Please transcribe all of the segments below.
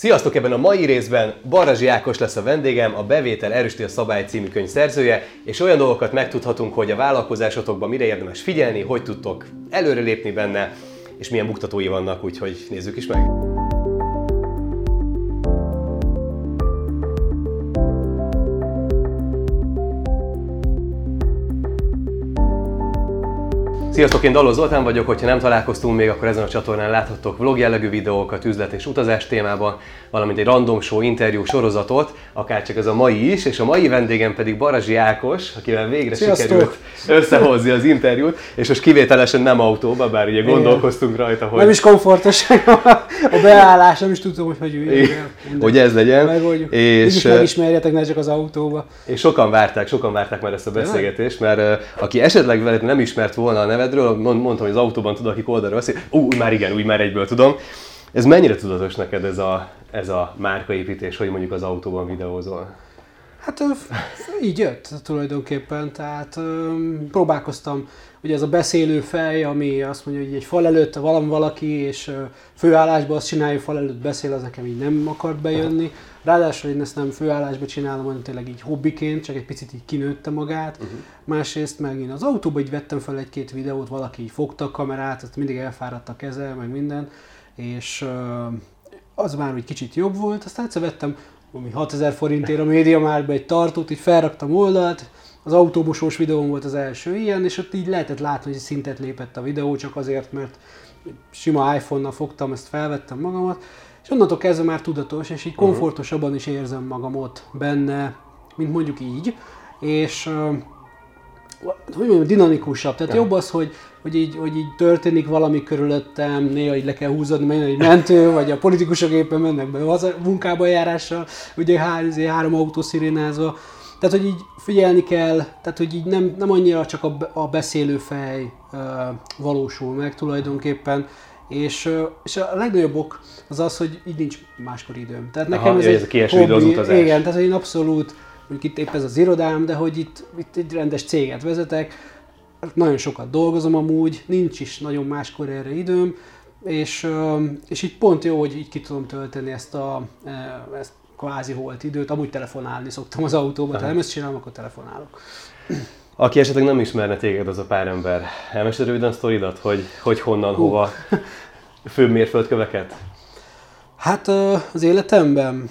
Sziasztok! Ebben a mai részben Barazsi Ákos lesz a vendégem, a Bevétel Erősíti a Szabály című könyv szerzője, és olyan dolgokat megtudhatunk, hogy a vállalkozásotokban mire érdemes figyelni, hogy tudtok előrelépni benne, és milyen buktatói vannak, úgyhogy nézzük is meg! Sziasztok, én Daló Zoltán vagyok, hogyha nem találkoztunk még, akkor ezen a csatornán láthattok vlog jellegű videókat, üzlet és utazás témában, valamint egy random show interjú sorozatot, akár csak ez a mai is, és a mai vendégem pedig Barazsi Ákos, akivel végre Sziasztok. sikerült összehozni az interjút, és most kivételesen nem autóba, bár ugye gondolkoztunk rajta, hogy... Nem is komfortos a beállás, nem is tudom, hogy hogy üljön. Hogy ez legyen. Megoldjuk. És, és megismerjetek, ne csak az autóba. És sokan várták, sokan várták már ezt a beszélgetést, mert aki esetleg veled nem ismert volna a nevedről, mondtam, hogy az autóban tudok, akik oldalra veszik, ú, már igen, úgy már egyből tudom. Ez mennyire tudatos neked ez a, ez a márkaépítés, hogy mondjuk az autóban videózol? Hát így jött tulajdonképpen, tehát próbálkoztam, ugye ez a beszélő fej, ami azt mondja, hogy egy fal előtt van valaki, és főállásban azt csinálja, fal előtt beszél, az nekem így nem akart bejönni. Ráadásul én ezt nem főállásban csinálom, hanem tényleg így hobbiként, csak egy picit így kinőtte magát. Uh-huh. Másrészt meg én az autóba így vettem fel egy-két videót, valaki így fogta a kamerát, ott mindig elfáradt a keze, meg minden, és az már egy kicsit jobb volt, aztán egyszer vettem ami 6000 forintért a média márba egy tartót, így felraktam oldalt, az autóbusós videóm volt az első ilyen, és ott így lehetett látni, hogy szintet lépett a videó, csak azért, mert sima iPhone-nal fogtam, ezt felvettem magamat, és onnantól kezdve már tudatos, és így mhm. komfortosabban is érzem magam ott benne, mint mondjuk így, és hogy mondjam, dinamikusabb. Tehát jobb az, hogy, hogy, így, hogy így történik valami körülöttem, néha így le kell húzódni, mert egy mentő, vagy a politikusok éppen mennek be a munkába járással, ugye hár, három autó szirénázva. Tehát, hogy így figyelni kell, tehát, hogy így nem, nem annyira csak a, a beszélő fej uh, valósul meg tulajdonképpen, és, és a legnagyobb ok az az, hogy így nincs máskor időm. Tehát nekem Aha, ez, ez egy hobbi, az utazás. Igen, tehát én abszolút mondjuk itt épp ez az irodám, de hogy itt, itt egy rendes céget vezetek, nagyon sokat dolgozom amúgy, nincs is nagyon máskor erre időm, és, és így pont jó, hogy így ki tudom tölteni ezt a e, ezt kvázi holt időt, amúgy telefonálni szoktam az autóba, ha nem ezt csinálom, akkor telefonálok. Aki esetleg nem ismerne téged, az a pár ember, elmesed röviden sztoridat, hogy, hogy honnan, Hú. hova, főbb mérföldköveket? Hát az életemben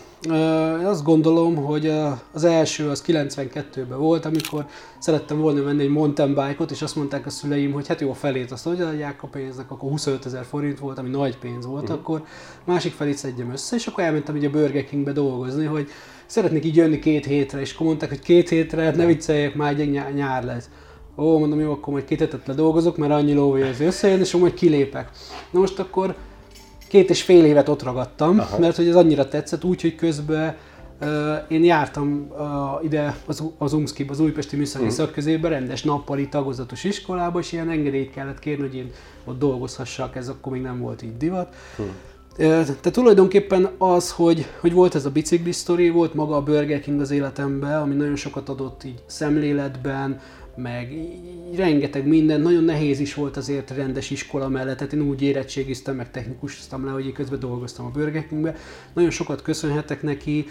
én azt gondolom, hogy az első az 92-ben volt, amikor szerettem volna venni egy mountain bike-ot, és azt mondták a szüleim, hogy hát jó, a felét azt hogy adják a pénznek, akkor 25 ezer forint volt, ami nagy pénz volt, uh-huh. akkor másik felét szedjem össze, és akkor elmentem ugye a Burger Kingbe dolgozni, hogy szeretnék így jönni két hétre, és akkor mondták, hogy két hétre, hát ne vicceljek, már egy nyár lesz. Ó, mondom, jó, akkor majd két hetet ledolgozok, mert annyi lóvé az összejön, és akkor majd kilépek. Na most akkor két és fél évet ott ragadtam, Aha. mert hogy ez annyira tetszett, úgyhogy közben uh, én jártam uh, ide az, az az Újpesti Műszaki uh-huh. Szakközébe, rendes nappali tagozatos iskolába, és ilyen engedélyt kellett kérni, hogy én ott dolgozhassak, ez akkor még nem volt így divat. Uh-huh. Tehát tulajdonképpen az, hogy, hogy volt ez a bicikli sztori, volt maga a Burger King az életemben, ami nagyon sokat adott így szemléletben, meg rengeteg minden, nagyon nehéz is volt azért rendes iskola mellett, tehát én úgy érettségiztem, meg technikusoztam le, hogy én közben dolgoztam a Burger Kingbe. Nagyon sokat köszönhetek neki,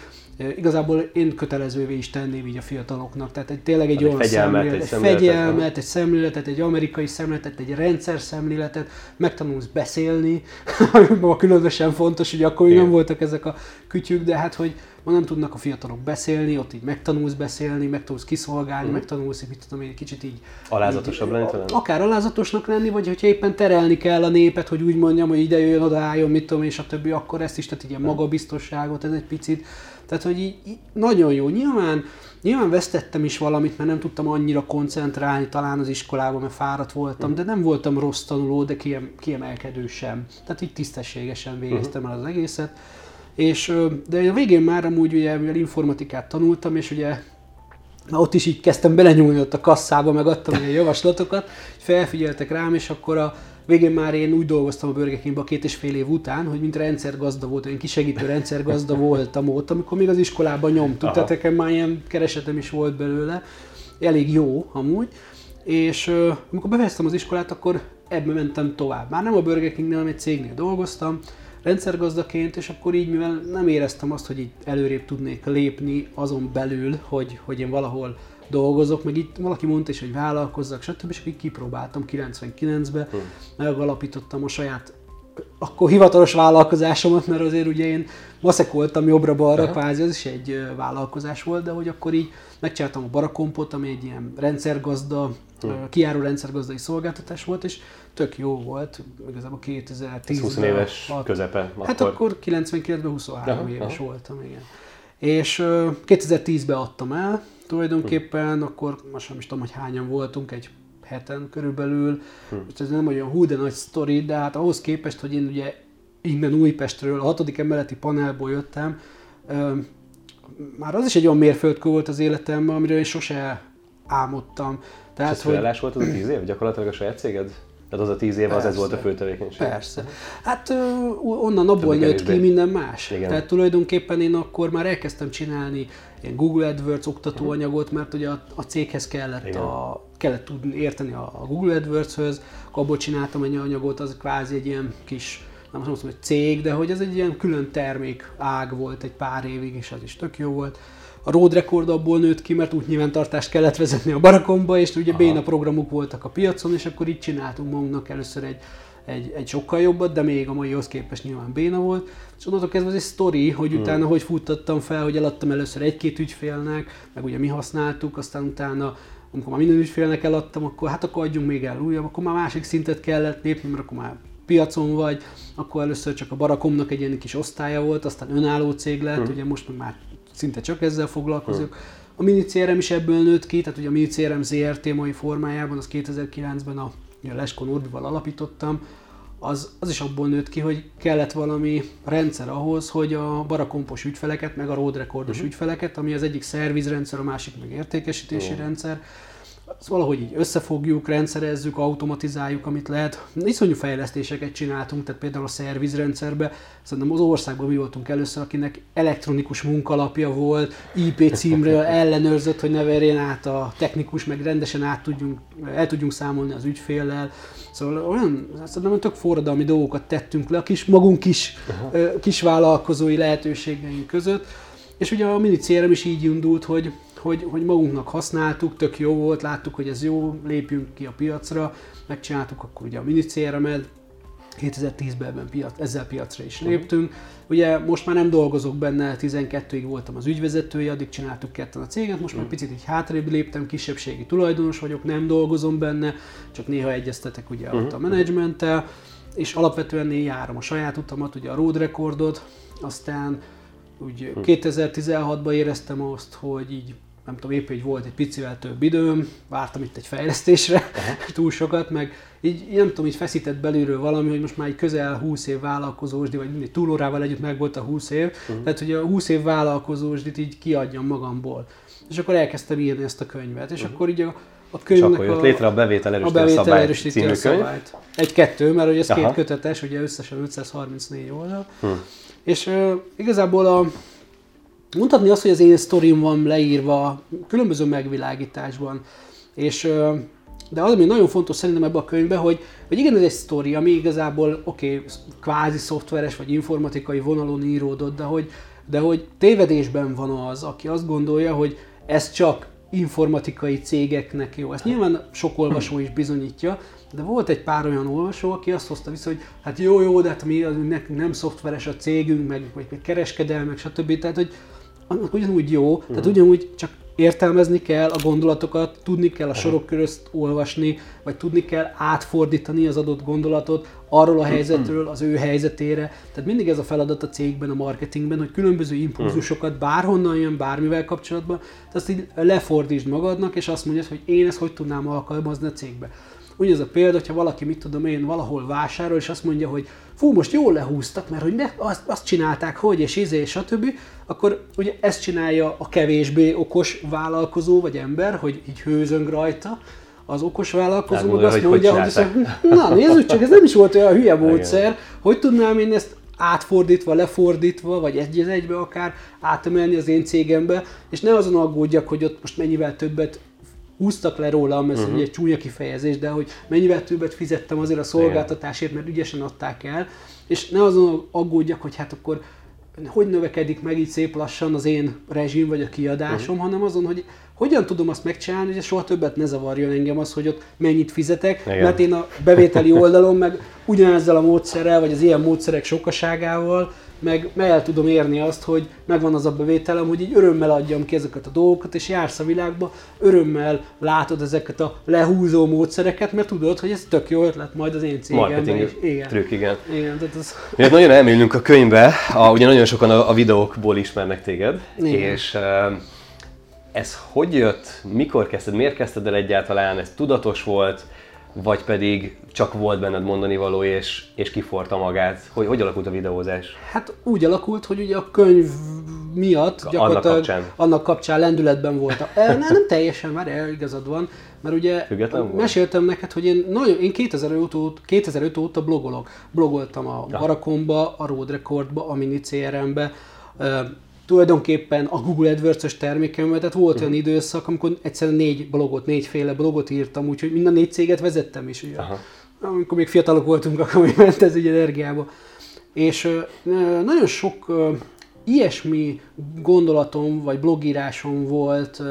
igazából én kötelezővé is tenném így a fiataloknak, tehát egy, tényleg egy, egy olyan fegyelmet, szemlélet, egy, szemléletet, fegyelmet, egy szemléletet, egy amerikai szemléletet, egy rendszer szemléletet, megtanulsz beszélni, ami különösen fontos, hogy akkor nem voltak ezek a kütyük, de hát hogy ma nem tudnak a fiatalok beszélni, ott így megtanulsz beszélni, megtanulsz kiszolgálni, mm. megtanulsz, mit tudom én, kicsit így... Alázatosabb lenni talán? Akár alázatosnak lenni, vagy hogyha éppen terelni kell a népet, hogy úgy mondjam, hogy ide jöjjön, odaálljon, mit tudom, és a többi, akkor ezt is, tehát ilyen magabiztosságot, ez egy picit. Tehát, hogy így, így nagyon jó. Nyilván, nyilván vesztettem is valamit, mert nem tudtam annyira koncentrálni talán az iskolában, mert fáradt voltam, de nem voltam rossz tanuló, de kiem, kiemelkedő sem. Tehát így tisztességesen végeztem el az egészet. És, de a végén már amúgy ugye, mivel informatikát tanultam, és ugye Na, ott is így kezdtem belenyúlni ott a kasszába, meg adtam ilyen javaslatokat, felfigyeltek rám, és akkor a végén már én úgy dolgoztam a Burger Kingba két és fél év után, hogy mint rendszergazda volt, én kisegítő rendszergazda voltam ott, amikor még az iskolában nyomtuk, tehát nekem már ilyen keresetem is volt belőle, elég jó amúgy, és uh, amikor befejeztem az iskolát, akkor ebbe mentem tovább. Már nem a Burger Kingnél, hanem egy cégnél dolgoztam, rendszergazdaként, és akkor így, mivel nem éreztem azt, hogy így előrébb tudnék lépni azon belül, hogy, hogy én valahol dolgozok, meg itt valaki mondta is, hogy vállalkozzak, stb. És így kipróbáltam 99-ben, hmm. megalapítottam a saját akkor hivatalos vállalkozásomat, mert azért ugye én maszekoltam jobbra-balra, kvázi az is egy vállalkozás volt, de hogy akkor így megcsináltam a Barakompot, ami egy ilyen rendszergazda, hmm. kiáró rendszergazdai szolgáltatás volt, és tök jó volt, igazából 2010 20 éves hat, közepe. Hát akkor 99-ben 23 uh-huh. éves uh-huh. voltam, igen. És uh, 2010-ben adtam el, tulajdonképpen, akkor most nem is tudom, hogy hányan voltunk, egy heten körülbelül. Hmm. ez nem olyan hú, de nagy sztori, de hát ahhoz képest, hogy én ugye innen Újpestről, a hatodik emeleti panelból jöttem, már az is egy olyan mérföldkő volt az életemben, amiről én sose álmodtam. Tehát, És ez hogy... volt az a tíz év? Gyakorlatilag a saját céged? Tehát az a tíz év, persze, az ez volt a fő tevékenység? Persze. Hát onnan abból nőtt ki minden más. Igen. Tehát tulajdonképpen én akkor már elkezdtem csinálni ilyen Google AdWords oktatóanyagot, mert ugye a, a céghez kellett, a, kellett tudni érteni a, a Google AdWords-höz, abból csináltam egy anyagot, az kvázi egy ilyen kis nem azt mondom, hogy cég, de hogy ez egy ilyen külön termék ág volt egy pár évig, és az is tök jó volt. A road record abból nőtt ki, mert úgy nyilvántartást kellett vezetni a barakomba, és ugye Aha. béna programok voltak a piacon, és akkor így csináltunk magunknak először egy, egy, egy sokkal jobbat, de még a maihoz képest nyilván béna volt. És onnantól kezdve ez egy sztori, hogy hmm. utána hogy futtattam fel, hogy eladtam először egy-két ügyfélnek, meg ugye mi használtuk, aztán utána amikor már minden ügyfélnek eladtam, akkor hát akkor adjunk még el újabb, akkor már másik szintet kellett lépni, mert akkor már piacon vagy, akkor először csak a Barakomnak egy ilyen kis osztálya volt, aztán önálló cég lett, hmm. ugye most már szinte csak ezzel foglalkozok. Hmm. A mini CRM is ebből nőtt ki, tehát ugye a mini CRM ZRT mai formájában, az 2009-ben a, a Leskon Urbival alapítottam, az, az is abból nőtt ki, hogy kellett valami rendszer ahhoz, hogy a barakompos ügyfeleket, meg a road recordos uh-huh. ügyfeleket, ami az egyik szervizrendszer, a másik meg értékesítési uh-huh. rendszer, azt valahogy így összefogjuk, rendszerezzük, automatizáljuk, amit lehet. Iszonyú fejlesztéseket csináltunk, tehát például a szervizrendszerbe, szerintem az országban mi voltunk először, akinek elektronikus munkalapja volt, IP címről ellenőrzött, hogy ne verjen át a technikus, meg rendesen át tudjunk, el tudjunk számolni az ügyféllel. Szóval olyan, szerintem tök forradalmi dolgokat tettünk le a kis, magunk kis, kis vállalkozói lehetőségeink között. És ugye a minicérem is így indult, hogy hogy, hogy magunknak használtuk, tök jó volt, láttuk, hogy ez jó, lépjünk ki a piacra, megcsináltuk akkor ugye a mini CRM-et, 2010-ben ebben piac, ezzel piacra is léptünk. Ugye most már nem dolgozok benne, 12-ig voltam az ügyvezetője, addig csináltuk ketten a céget, most már picit így hátrébb léptem, kisebbségi tulajdonos vagyok, nem dolgozom benne, csak néha egyeztetek ugye uh-huh. a menedzsmenttel, és alapvetően én járom a saját utamat, ugye a road recordot, aztán úgy 2016-ban hm. éreztem azt, hogy így nem tudom, épp így volt egy picivel több időm, vártam itt egy fejlesztésre, Aha. túl sokat, meg így nem tudom, így feszített belülről valami, hogy most már egy közel 20 év vállalkozósdi, vagy mindig túlórával együtt meg volt a 20 év, uh-huh. tehát hogy a 20 év vállalkozósdit így kiadjam magamból. És akkor elkezdtem írni ezt a könyvet, és uh-huh. akkor így a, a könyvnek és akkor jött létre a bevétel erősíti a, bevétel a erősíti a szabályt. Egy-kettő, mert ugye ez Aha. két kötetes, ugye összesen 534 oldal. Uh-huh. És uh, igazából a, mondhatni azt, hogy az én sztorim van leírva különböző megvilágításban, és de az, ami nagyon fontos szerintem ebben a könyvben, hogy, hogy igen, ez egy sztori, ami igazából oké, okay, kvázi szoftveres vagy informatikai vonalon íródott, de hogy, de hogy tévedésben van az, aki azt gondolja, hogy ez csak informatikai cégeknek jó. Ezt nyilván sok olvasó is bizonyítja, de volt egy pár olyan olvasó, aki azt hozta vissza, hogy hát jó, jó, de hát mi nekünk nem szoftveres a cégünk, meg, meg kereskedelmek, stb. Tehát, hogy annak ugyanúgy jó, uh-huh. tehát ugyanúgy csak értelmezni kell a gondolatokat, tudni kell a sorok közt olvasni, vagy tudni kell átfordítani az adott gondolatot arról a helyzetről az ő helyzetére. Tehát mindig ez a feladat a cégben, a marketingben, hogy különböző impulzusokat bárhonnan jön, bármivel kapcsolatban, tehát azt így lefordítsd magadnak, és azt mondjad, hogy én ezt hogy tudnám alkalmazni a cégbe. Ugyanez a példa, hogyha valaki, mit tudom én, valahol vásárol, és azt mondja, hogy fú, most jól lehúztak, mert hogy ne, azt, azt csinálták, hogy, és izé, és stb., akkor ugye ezt csinálja a kevésbé okos vállalkozó vagy ember, hogy így hőzöng rajta, az okos vállalkozó meg azt mondja, hogy, hogy na nézzük csak, ez nem is volt olyan hülye módszer, hogy tudnám én ezt átfordítva, lefordítva, vagy egy egybe akár átemelni az én cégembe, és ne azon aggódjak, hogy ott most mennyivel többet húztak le rólam, ez uh-huh. egy csúnya kifejezés, de hogy mennyivel többet fizettem azért a szolgáltatásért, mert ügyesen adták el, és ne azon aggódjak, hogy hát akkor hogy növekedik meg így szép lassan az én rezsim vagy a kiadásom, uh-huh. hanem azon, hogy hogyan tudom azt megcsinálni, hogy soha többet ne zavarjon engem az, hogy ott mennyit fizetek, Igen. mert én a bevételi oldalon meg ugyanezzel a módszerrel, vagy az ilyen módszerek sokaságával meg, meg el tudom érni azt, hogy megvan az a bevételem, hogy így örömmel adjam ki ezeket a dolgokat, és jársz a világba, örömmel látod ezeket a lehúzó módszereket, mert tudod, hogy ez tök jó ötlet majd az én cégemben. Marketing igen. trükk, igen. igen tehát az... Miért nagyon elmélünk a könyvbe, a, ugye nagyon sokan a, a videókból ismernek téged, igen. és ez hogy jött, mikor kezdted, miért kezdted el egyáltalán, ez tudatos volt, vagy pedig csak volt benned mondani való, és, és kiforta magát? Hogy, hogy alakult a videózás? Hát úgy alakult, hogy ugye a könyv miatt annak kapcsán, annak kapcsán lendületben voltam. Nem, nem teljesen, már igazad van, mert ugye Független meséltem volt? neked, hogy én, nagyon, én 2005 óta, 2005 óta blogolok. Blogoltam a Barakomba, a Road Recordba, a Mini CRM-be, tulajdonképpen a Google AdWords-ös termékemben, tehát volt uh-huh. olyan időszak, amikor egyszerűen négy blogot, négyféle blogot írtam, úgyhogy mind a négy céget vezettem is. Ugye. Aha. Amikor még fiatalok voltunk, akkor még ment ez ugye energiába. És nagyon sok ilyesmi gondolatom, vagy blogírásom volt,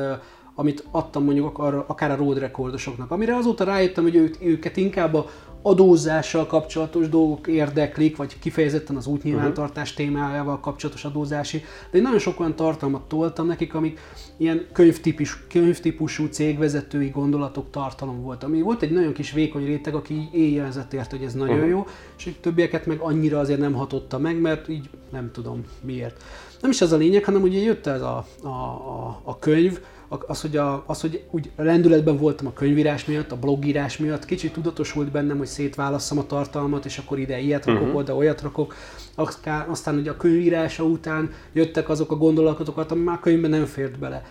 amit adtam mondjuk akár a road rekordosoknak, amire azóta rájöttem, hogy ők, őket inkább a adózással kapcsolatos dolgok érdeklik, vagy kifejezetten az útnyilvántartás uh-huh. témájával kapcsolatos adózási, de én nagyon sok olyan tartalmat toltam nekik, amik ilyen könyvtípus, könyvtípusú cégvezetői gondolatok tartalom volt. Ami volt egy nagyon kis vékony réteg, aki éjjelzett ért, hogy ez nagyon uh-huh. jó, és többieket meg annyira azért nem hatotta meg, mert így nem tudom miért. Nem is ez a lényeg, hanem ugye jött ez a, a, a, a könyv, az, hogy, a, az, hogy úgy rendületben voltam a könyvírás miatt, a blogírás miatt, kicsit tudatosult bennem, hogy szétválasszam a tartalmat, és akkor ide ilyet rakok, uh-huh. oda olyat rakok. Aztán, ugye a könyvírása után jöttek azok a gondolatokat, ami már a könyvben nem fért bele.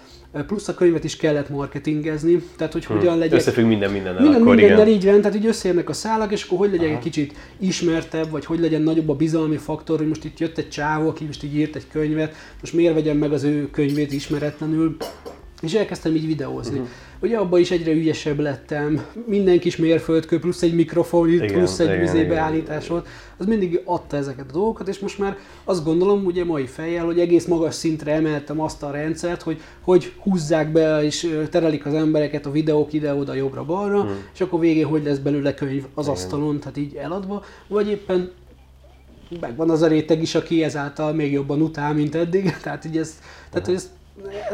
Plusz a könyvet is kellett marketingezni, tehát hogy hmm. hogyan legyek... Összefügg minden mindennel Minden akkor, mindennel így van, tehát így összeérnek a szálak, és akkor hogy legyen egy kicsit ismertebb, vagy hogy legyen nagyobb a bizalmi faktor, hogy most itt jött egy csávó, aki most így írt egy könyvet, most miért vegyem meg az ő könyvét ismeretlenül. És elkezdtem így videózni. Uh-huh. Ugye abban is egyre ügyesebb lettem, minden kis mérföldkő, plusz egy mikrofon, igen, plusz egy vizé beállítás volt, az mindig adta ezeket a dolgokat, és most már azt gondolom, ugye mai fejjel, hogy egész magas szintre emeltem azt a rendszert, hogy hogy húzzák be és terelik az embereket a videók ide-oda, jobbra-balra, hmm. és akkor végén hogy lesz belőle könyv az igen. asztalon, tehát így eladva, vagy éppen megvan az a réteg is, aki ezáltal még jobban utál, mint eddig, tehát így ez, tehát ez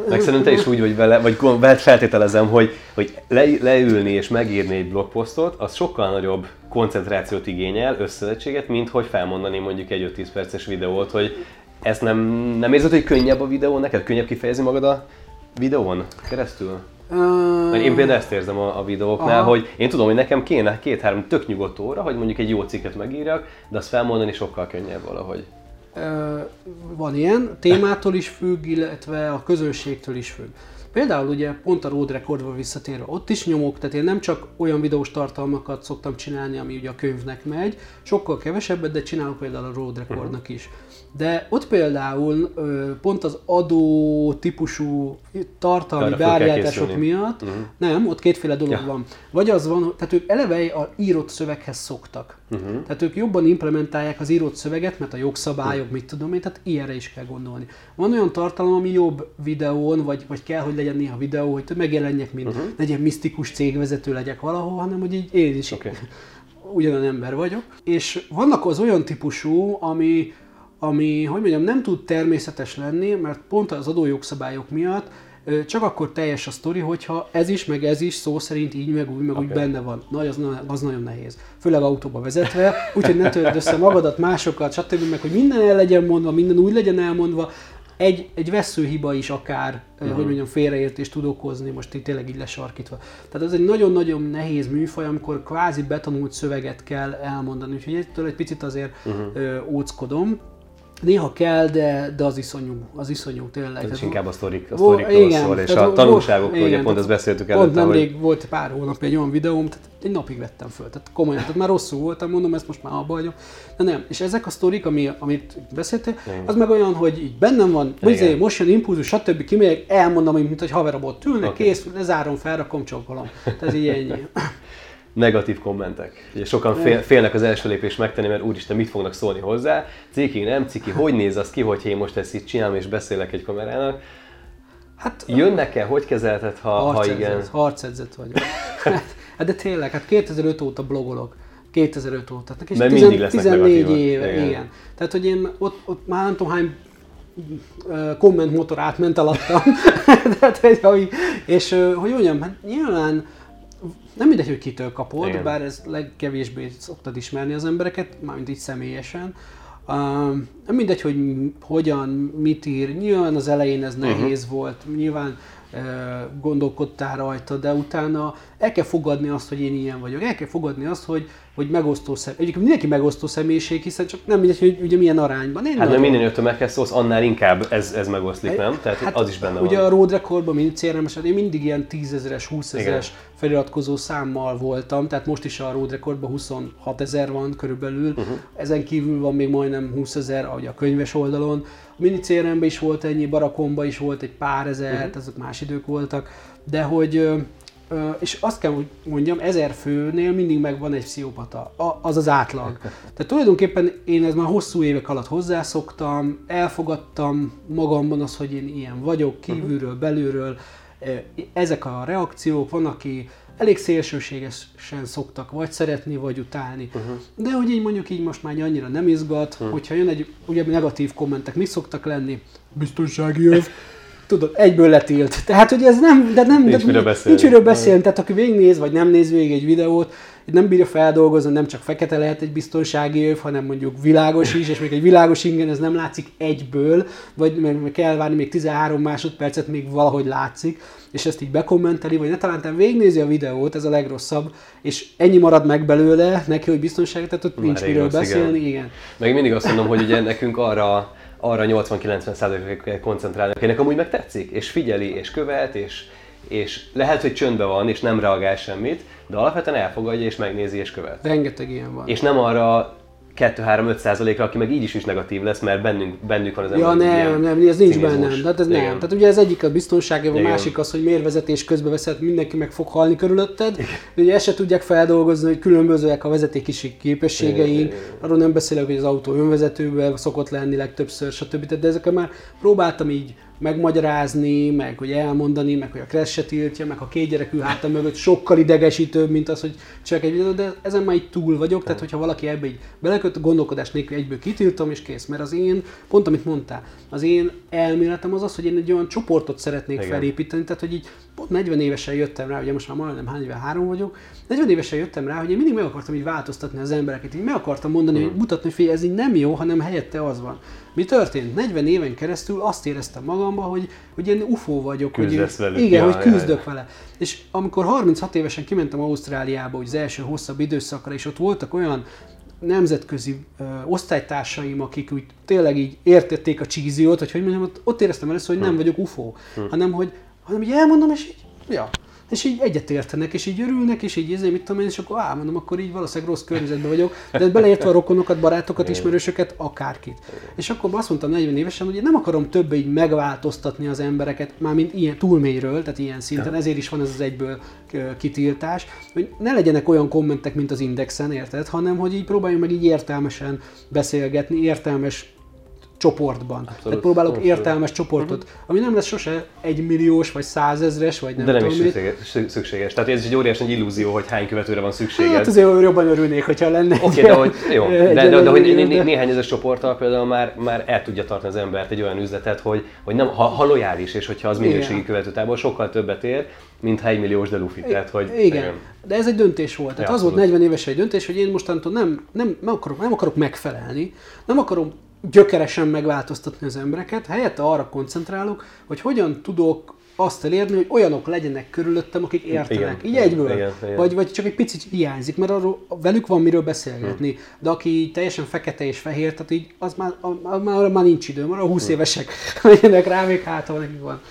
meg szerintem te is úgy vagy vele, vagy feltételezem, hogy, hogy le, leülni és megírni egy blogposztot, az sokkal nagyobb koncentrációt igényel, összezettséget, mint hogy felmondani mondjuk egy 5-10 perces videót, hogy ezt nem, nem érzed, hogy könnyebb a videó neked? Könnyebb kifejezni magad a videón keresztül? Uh, én például ezt érzem a, a videóknál, aha. hogy én tudom, hogy nekem kéne két-három tök nyugodt óra, hogy mondjuk egy jó cikket megírjak, de azt felmondani sokkal könnyebb valahogy van ilyen, témától is függ, illetve a közönségtől is függ. Például ugye pont a Road Recordba visszatérve, ott is nyomok, tehát én nem csak olyan videós tartalmakat szoktam csinálni, ami ugye a könyvnek megy, sokkal kevesebbet, de csinálok például a Road Recordnak is. De ott például pont az adó típusú tartalmi beállítások miatt, uh-huh. nem, ott kétféle dolog ja. van. Vagy az van, tehát ők eleve a írott szöveghez szoktak. Uh-huh. Tehát ők jobban implementálják az írott szöveget, mert a jogszabályok, uh-huh. mit tudom én, tehát ilyenre is kell gondolni. Van olyan tartalom, ami jobb videón, vagy, vagy kell, hogy legyen néha videó, hogy megjelenjek, mint uh-huh. legyen misztikus cégvezető legyek valahol, hanem hogy így én is okay. ugyanolyan ember vagyok. És vannak az olyan típusú, ami ami, hogy mondjam, nem tud természetes lenni, mert pont az adójogszabályok miatt csak akkor teljes a sztori, hogyha ez is, meg ez is szó szerint így, meg úgy, meg okay. úgy benne van. Na, az, az nagyon nehéz. Főleg autóba vezetve, úgyhogy ne törd össze magadat, másokat, stb. meg hogy minden el legyen mondva, minden úgy legyen elmondva, egy, egy veszőhiba is akár, uh-huh. hogy mondjam, félreértést tud okozni, most itt tényleg így lesarkítva. Tehát ez egy nagyon-nagyon nehéz műfaj, amikor kvázi betanult szöveget kell elmondani, úgyhogy ettől egy picit azért uh-huh. óckodom. Néha kell, de, de az iszonyú, az iszonyú tényleg. Ez inkább a sztorik, a sztorikról igen, szól, és a tanulságokról, igen, ugye pont ezt beszéltük előtte. Pont nemrég hogy... volt pár hónap egy olyan videóm, tehát egy napig vettem föl, tehát komolyan, tehát már rosszul voltam, mondom, ezt most már abba hagyom. De nem, és ezek a sztorik, ami, amit beszéltél, az meg olyan, hogy így bennem van, hogy most jön impulzus, stb. kimegyek, elmondom, mint hogy haverabot ülnek, okay. kész, lezárom, felrakom, csókolom. Tehát így ennyi. negatív kommentek. Ugye sokan fél, félnek az első lépést megtenni, mert úristen, mit fognak szólni hozzá. Ciki, nem ciki, hogy néz az ki, hogy én most ezt itt csinálom és beszélek egy kamerának. Hát, Jönnek-e, hogy kezelted, ha, ha igen? Harcedzet vagyok. hát, de tényleg, hát 2005 óta blogolok. 2005 óta. És Mert 10, mindig lesznek 14 éve, igen. igen. Tehát, hogy én ott, ott már nem tudom hány komment motor átment alattam. Tehát, hogy, és hogy mondjam, hát nyilván nem mindegy, hogy kitől kapod, Igen. bár ez legkevésbé szoktad ismerni az embereket, mármint így személyesen. Nem mindegy, hogy hogyan, mit ír. Nyilván az elején ez nehéz uh-huh. volt, nyilván gondolkodtál rajta, de utána el kell fogadni azt, hogy én ilyen vagyok. El kell fogadni azt, hogy hogy megosztó személyiség. Egyébként mindenki megosztó személyiség, hiszen csak nem mindegy, hogy ugye milyen arányban. Én hát mert minél tömeghez szólsz, annál inkább ez, ez megoszlik, nem? Tehát hát az is benne ugye van. a road recordban, mint crms én mindig ilyen 10 ezeres, 20 ezeres feliratkozó számmal voltam, tehát most is a road recordban 26 ezer van körülbelül, uh-huh. ezen kívül van még majdnem 20 ezer, ahogy a könyves oldalon. Mini crm is volt ennyi, Barakomba is volt egy pár ezer, uh-huh. ezek más idők voltak, de hogy és azt kell, hogy mondjam, ezer főnél mindig megvan egy pszichopata. Az az átlag. Tehát tulajdonképpen én ez már hosszú évek alatt hozzászoktam, elfogadtam magamban az, hogy én ilyen vagyok, kívülről, belülről. Ezek a reakciók, van, aki elég szélsőségesen szoktak vagy szeretni, vagy utálni. Uh-huh. De hogy így mondjuk így most már annyira nem izgat, uh-huh. hogyha jön egy ugye negatív kommentek, mi szoktak lenni? Biztonsági öv tudod, egyből letilt. Tehát, hogy ez nem, de nem, nincs de, miről beszélni. Nincs miről beszélni. Tehát, aki végignéz, vagy nem néz végig egy videót, nem bírja feldolgozni, nem csak fekete lehet egy biztonsági öv, hanem mondjuk világos is, és még egy világos ingen ez nem látszik egyből, vagy meg kell várni még 13 másodpercet, még valahogy látszik, és ezt így bekommenteli, vagy ne talán végignézi a videót, ez a legrosszabb, és ennyi marad meg belőle neki, hogy biztonsági, tehát ott Már nincs miről rossz, beszélni, igen. igen. Meg mindig azt mondom, hogy ugye nekünk arra arra 80-90%-ra kell koncentrálni, akinek amúgy meg tetszik, és figyeli, és követ, és, és lehet, hogy csöndben van, és nem reagál semmit, de alapvetően elfogadja, és megnézi, és követ. Rengeteg ilyen van. És nem arra 2-3-5 százalékra, aki meg így is is negatív lesz, mert bennünk, bennük van az ember. Ja nem, nem, ez nincs bennem. Tehát ez nem. Tehát ugye ez egyik a biztonság, a másik az, hogy miért vezetés közben veszed, mindenki meg fog halni körülötted. Igen. Ugye ezt se tudják feldolgozni, hogy különbözőek a vezetéki képességeink. Arról nem beszélek, hogy az autó önvezetőben szokott lenni legtöbbször, stb. De ezeket már próbáltam így megmagyarázni, meg hogy elmondani, meg hogy a Crash se tiltja, meg a két gyerek ül hátam mögött sokkal idegesítőbb, mint az, hogy csak egy videó, de ezen már így túl vagyok, tehát hogyha valaki ebbe így beleköt, gondolkodás nélkül egyből kitiltom és kész, mert az én, pont amit mondtál, az én elméletem az az, hogy én egy olyan csoportot szeretnék Igen. felépíteni, tehát hogy így pont 40 évesen jöttem rá, ugye most már majdnem hány éve három vagyok, 40 évesen jöttem rá, hogy én mindig meg akartam így változtatni az embereket, így meg akartam mondani, mm. hogy mutatni, hogy ez így nem jó, hanem helyette az van. Mi történt? 40 éven keresztül azt éreztem magamban, hogy, hogy én UFO vagyok. Küzdesz hogy, velük. Igen, ja, hogy küzdök ja, vele. És amikor 36 évesen kimentem Ausztráliába, hogy az első hosszabb időszakra, és ott voltak olyan nemzetközi ö, osztálytársaim, akik úgy tényleg így értették a csíziót, hogy hogy mondjam, ott, ott éreztem először, hogy nem hm. vagyok UFO, hm. hanem hogy hanem így elmondom, és így, ja, és így egyetértenek, és így örülnek, és így ezért mit tudom én, és akkor á, mondom, akkor így valószínűleg rossz környezetben vagyok, de beleértve a rokonokat, barátokat, ismerősöket, akárkit. És akkor azt mondtam 40 évesen, hogy én nem akarom többé így megváltoztatni az embereket, már mint ilyen túlmélyről, tehát ilyen szinten, ezért is van ez az egyből kitiltás, hogy ne legyenek olyan kommentek, mint az Indexen, érted, hanem hogy így próbáljunk meg így értelmesen beszélgetni, értelmes csoportban. Abszolút. Tehát próbálok Abszolút. értelmes csoportot, uh-huh. ami nem lesz sose egy milliós, vagy százezres, vagy nem De nem tudom, is szükséges, szükséges. Tehát ez egy óriási illúzió, hogy hány követőre van szükséged. Hát azért jobban örülnék, hogyha lenne. Oké, okay, de hogy, jó. De, de, de, de hogy né, né, néhány ezes csoporttal például már, már el tudja tartani az embert egy olyan üzletet, hogy, hogy nem, ha, ha lojális, és hogyha az minőségi követőtából sokkal többet ér, mint ha egy milliós de lufi. Tehát, hogy, igen. igen. De ez egy döntés volt. Tehát ja, az volt 40 éves egy döntés, hogy én mostantól nem, nem, nem, akarok, nem akarok megfelelni, nem akarom gyökeresen megváltoztatni az embereket, helyette arra koncentrálok, hogy hogyan tudok azt elérni, hogy olyanok legyenek körülöttem, akik értenek. Igen, Így egyből. Igen, igen. Vagy, vagy csak egy picit hiányzik, mert arról, velük van miről beszélgetni. Hmm. De aki teljesen fekete és fehér, tehát így az már, már, már nincs időm, arra 20 hmm. évesek menjenek rá, még hát, nekik van.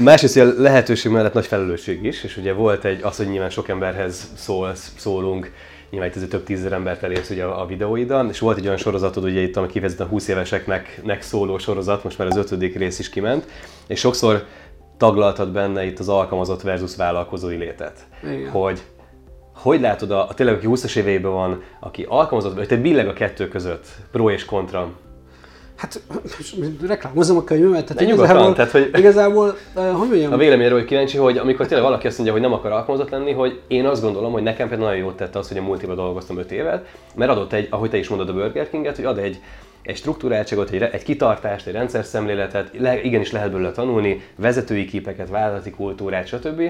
Másrészt a lehetőség mellett nagy felelősség is, és ugye volt egy, az, hogy nyilván sok emberhez szólsz, szólunk, nyilván itt több tízezer embert elérsz ugye a, a videóidon, és volt egy olyan sorozatod, ugye itt, ami kifejezetten 20 éveseknek nek szóló sorozat, most már az ötödik rész is kiment, és sokszor taglaltad benne itt az alkalmazott versus vállalkozói létet. Igen. Hogy hogy látod, a, a tényleg, aki 20-as éveiben van, aki alkalmazott, vagy te billeg a kettő között, pro és kontra? Hát, reklámozom a könyvemet, tehát De igazából, tehát, hogy igazából, uh, hogy mondjam? A véleményről hogy kíváncsi, hogy amikor tényleg valaki azt mondja, hogy nem akar alkalmazott lenni, hogy én azt gondolom, hogy nekem például nagyon jót tette az, hogy a multiba dolgoztam 5 évet, mert adott egy, ahogy te is mondod a Burger King-et, hogy ad egy, egy struktúráltságot, egy, egy kitartást, egy rendszer szemléletet, le, igenis lehet belőle tanulni, vezetői képeket, vállalati kultúrát, stb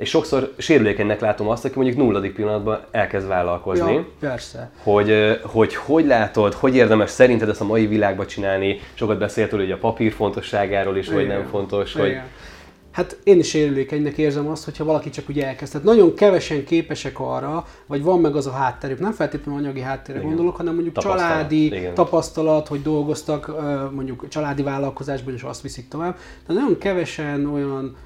és sokszor sérülékenynek látom azt, aki mondjuk nulladik pillanatban elkezd vállalkozni. Ja, persze. Hogy, hogy hogy látod, hogy érdemes szerinted ezt a mai világban csinálni? Sokat beszéltél hogy a papír fontosságáról is, vagy nem fontos. Igen. Hogy... Hát én is sérülékenynek érzem azt, hogyha valaki csak úgy elkezd. Tehát nagyon kevesen képesek arra, vagy van meg az a hátterük, nem feltétlenül anyagi háttérre gondolok, hanem mondjuk tapasztalat. családi Igen. tapasztalat, hogy dolgoztak mondjuk családi vállalkozásban, és azt viszik tovább. Tehát nagyon kevesen olyan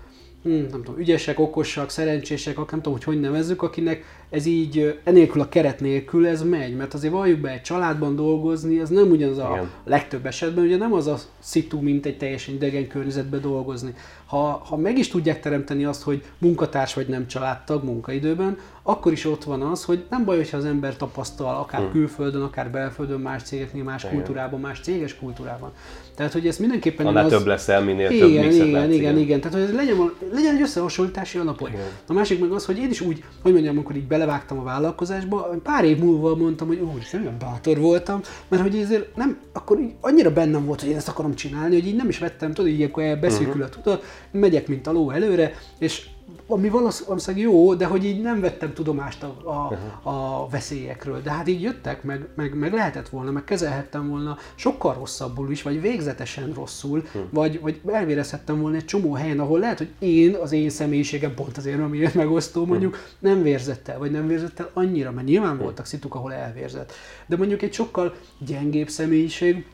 hmm, nem tudom, ügyesek, okosak, szerencsések, nem tudom, hogy hogy nevezzük, akinek ez így enélkül a keret nélkül ez megy, mert azért valljuk be, egy családban dolgozni, ez nem ugyanaz a Igen. legtöbb esetben, ugye nem az a szitu, mint egy teljesen idegen környezetben dolgozni. Ha, ha meg is tudják teremteni azt, hogy munkatárs vagy nem családtag munkaidőben, akkor is ott van az, hogy nem baj, hogyha az ember tapasztal, akár hmm. külföldön, akár belföldön, más cégeknél, más igen. kultúrában, más céges kultúrában. Tehát, hogy ez mindenképpen... Annál az... több leszel, minél igen, több igen, igen, igen, igen, igen. Tehát, hogy ez legyen, legyen egy összehasonlítási alapot. A másik meg az, hogy én is úgy, hogy mondjam, amikor így belevágtam a vállalkozásba, pár év múlva mondtam, hogy úr, olyan bátor voltam, mert hogy ezért nem, akkor így annyira bennem volt, hogy én ezt akarom csinálni, hogy így nem is vettem, tudod, így ilyenkor beszűkül a tudat, megyek, mint a ló előre, és ami valószínűleg jó, de hogy így nem vettem tudomást a, a, a veszélyekről. De hát így jöttek, meg, meg, meg lehetett volna, meg kezelhettem volna sokkal rosszabbul is, vagy végzetesen rosszul, hm. vagy, vagy elvérezhettem volna egy csomó helyen, ahol lehet, hogy én, az én személyiségem pont azért, amiért megosztó hm. mondjuk, nem vérzett el, vagy nem vérzett el annyira, mert nyilván hm. voltak szituk, ahol elvérzett. De mondjuk egy sokkal gyengébb személyiség,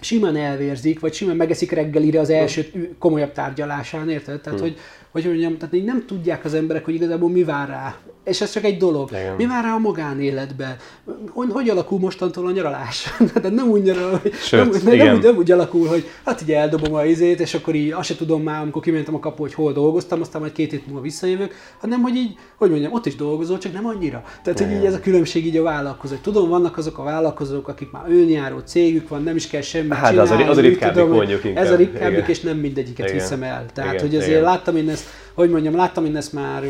simán elvérzik, vagy simán megeszik reggelire az első komolyabb tárgyalásán, érted? Tehát, hogy, hogy mondjam, tehát így nem tudják az emberek, hogy igazából mi vár rá. És ez csak egy dolog. Igen. Mi rá a magánéletbe? Hogy, hogy alakul mostantól a nyaralás? tehát nem úgy nyaral, hogy Sőt, nem, nem, nem, úgy, nem, úgy alakul, hogy hát így eldobom a izét, és akkor így azt se tudom már, amikor kimentem a kapu, hogy hol dolgoztam, aztán majd két hét múlva visszajövök, hanem hogy így, hogy mondjam, ott is dolgozol, csak nem annyira. Tehát, hogy így ez a különbség így a vállalkozók. Tudom, vannak azok a vállalkozók, akik már önjáró cégük van, nem is kell semmit hát, csinálni. Hát az a, ritkábbik mondjuk inkább. Ez a ritkábbik, és nem mindegyiket igen. hiszem el. Tehát, igen, hogy azért igen. láttam én ezt, hogy mondjam, láttam én ezt már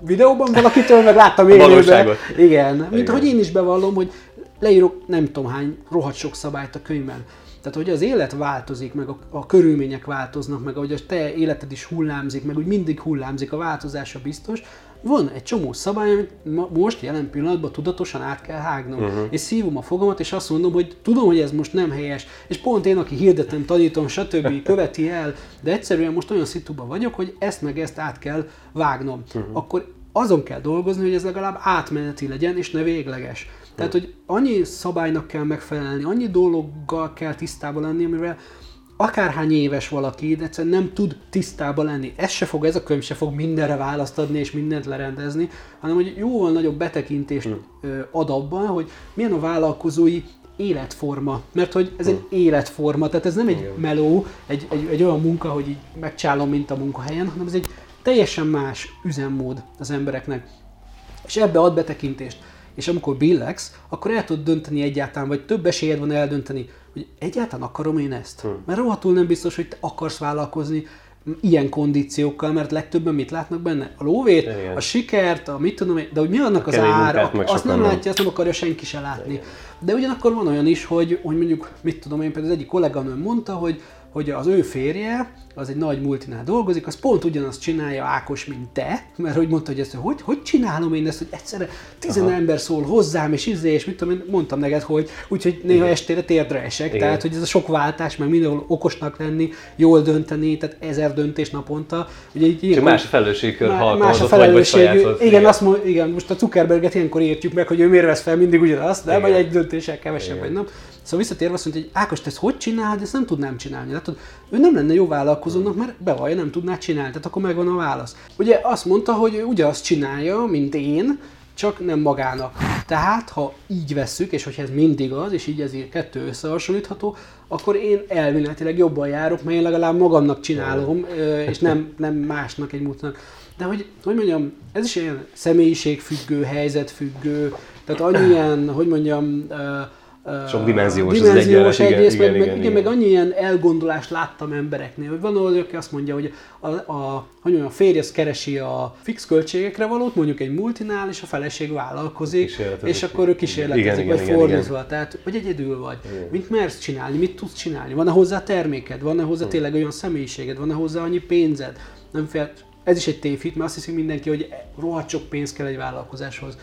videóban valakitől, meg láttam élőben. Igen, mint Igen. hogy én is bevallom, hogy leírok nem tudom hány rohadt sok szabályt a könyvben. Tehát, hogy az élet változik, meg a, a körülmények változnak, meg ahogy a te életed is hullámzik, meg úgy mindig hullámzik, a változása biztos, van egy csomó szabály, amit most jelen pillanatban tudatosan át kell hágnom. Uh-huh. És szívom a fogamat, és azt mondom, hogy tudom, hogy ez most nem helyes, és pont én, aki hirdetem, tanítom, stb. követi el, de egyszerűen most olyan szituban vagyok, hogy ezt meg ezt át kell vágnom. Uh-huh. Akkor azon kell dolgozni, hogy ez legalább átmeneti legyen, és ne végleges. Tehát, hogy annyi szabálynak kell megfelelni, annyi dologgal kell tisztában lenni, amivel akárhány éves valaki, de egyszerűen nem tud tisztában lenni. Ez se fog, ez a könyv se fog mindenre választ adni és mindent lerendezni, hanem hogy jóval nagyobb betekintést hmm. ad abban, hogy milyen a vállalkozói életforma, mert hogy ez egy hmm. életforma, tehát ez nem egy meló, egy, egy, egy olyan munka, hogy így megcsálom, mint a munkahelyen, hanem ez egy teljesen más üzemmód az embereknek. És ebbe ad betekintést. És amikor billegsz, akkor el tudod dönteni egyáltalán, vagy több esélyed van eldönteni, hogy egyáltalán akarom én ezt. Hmm. Mert rohadtul nem biztos, hogy te akarsz vállalkozni ilyen kondíciókkal, mert legtöbben mit látnak benne? A lóvét, Igen. a sikert, a mit tudom én, de hogy mi annak az ára, azt nem látja, azt nem akarja senki se látni. Igen. De ugyanakkor van olyan is, hogy, hogy mondjuk, mit tudom én, például az egyik kolléganőm mondta, hogy, hogy az ő férje, az egy nagy multinál dolgozik, az pont ugyanazt csinálja Ákos, mint te, mert hogy mondta, hogy ezt, hogy, hogy csinálom én ezt, hogy egyszerre tizen Aha. ember szól hozzám, és izé, és mit tudom én, mondtam neked, hogy úgyhogy néha Igen. estére térdre esek, Igen. tehát hogy ez a sok váltás, meg mindenhol okosnak lenni, jól dönteni, tehát ezer döntés naponta. Ugye így Csak más a felelősségkör, ha más a felelősség, vagy, vagy igen, azt mond, igen, most a Zuckerberget ilyenkor értjük meg, hogy ő miért vesz fel mindig ugyanazt, de vagy egy döntéssel kevesebb egy nap. Szóval visszatérve azt mondja, hogy Ákos, te ezt hogy csinálod, ezt nem tudnám csinálni. Tehát, ő nem lenne jó vállalkozónak, mert bevallja, nem tudná csinálni. Tehát akkor megvan a válasz. Ugye azt mondta, hogy ő ugyanazt csinálja, mint én, csak nem magának. Tehát, ha így vesszük, és hogyha ez mindig az, és így ezért kettő összehasonlítható, akkor én elméletileg jobban járok, mert én legalább magamnak csinálom, és nem, nem másnak egy múltnak. De hogy, hogy mondjam, ez is ilyen személyiségfüggő, helyzetfüggő, tehát annyi ilyen, hogy mondjam, sok dimenziós, dimenziós az egyrészt, igen, meg, igen, meg, igen, igen, meg annyi ilyen elgondolást láttam embereknél, hogy van ahol aki azt mondja, hogy a, a, hogy mondjam, a férj az keresi a fix költségekre valót, mondjuk egy multinál, és a feleség vállalkozik, és akkor ő kísérletezik, igen, vagy igen, fordítva, igen. tehát hogy egyedül vagy. Igen. Mit mersz csinálni, mit tudsz csinálni, van-e hozzá terméked, van-e hozzá hmm. tényleg olyan személyiséged, van-e hozzá annyi pénzed, nem fél, ez is egy tévhit, mert azt hiszik mindenki, hogy rohadt sok pénz kell egy vállalkozáshoz.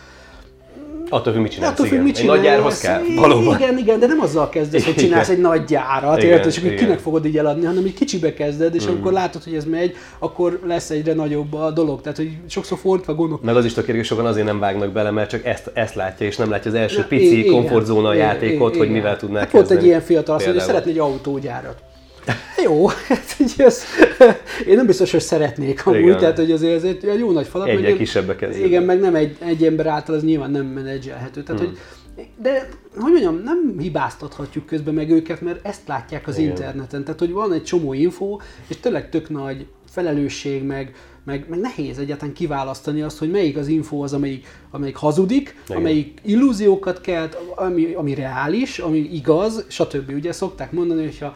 Attól függ, mit csinálsz, Attól függ, mit csinálsz. Egy nagy gyárhoz kell, valóban. Igen, igen, de nem azzal kezdesz, hogy csinálsz egy nagy gyárat, érted, és akkor kinek fogod így eladni, hanem egy kicsibe kezded, és mm. amikor látod, hogy ez megy, akkor lesz egyre nagyobb a dolog. Tehát, hogy sokszor fordítva gondolok. Meg az is tökéletes, sokan azért nem vágnak bele, mert csak ezt, ezt látja, és nem látja az első pici komfortzóna játékot, hogy mivel tudnák hát Volt egy ilyen fiatal, hogy szeretné egy autógyárat. Jó, hát így ez, én nem biztos, hogy szeretnék amúgy, igen. tehát hogy azért ez egy jó nagy falat. Egyre kisebbe kezdődik. Igen, meg nem egy, egy ember által, az nyilván nem menedzselhető. Tehát, hmm. hogy de, hogy mondjam, nem hibáztathatjuk közben meg őket, mert ezt látják az Igen. interneten. Tehát, hogy van egy csomó info, és tényleg tök nagy felelősség, meg, meg, meg nehéz egyáltalán kiválasztani azt, hogy melyik az info az, amelyik, amelyik hazudik, Igen. amelyik illúziókat kelt, ami, ami reális, ami igaz, stb. Ugye szokták mondani, hogyha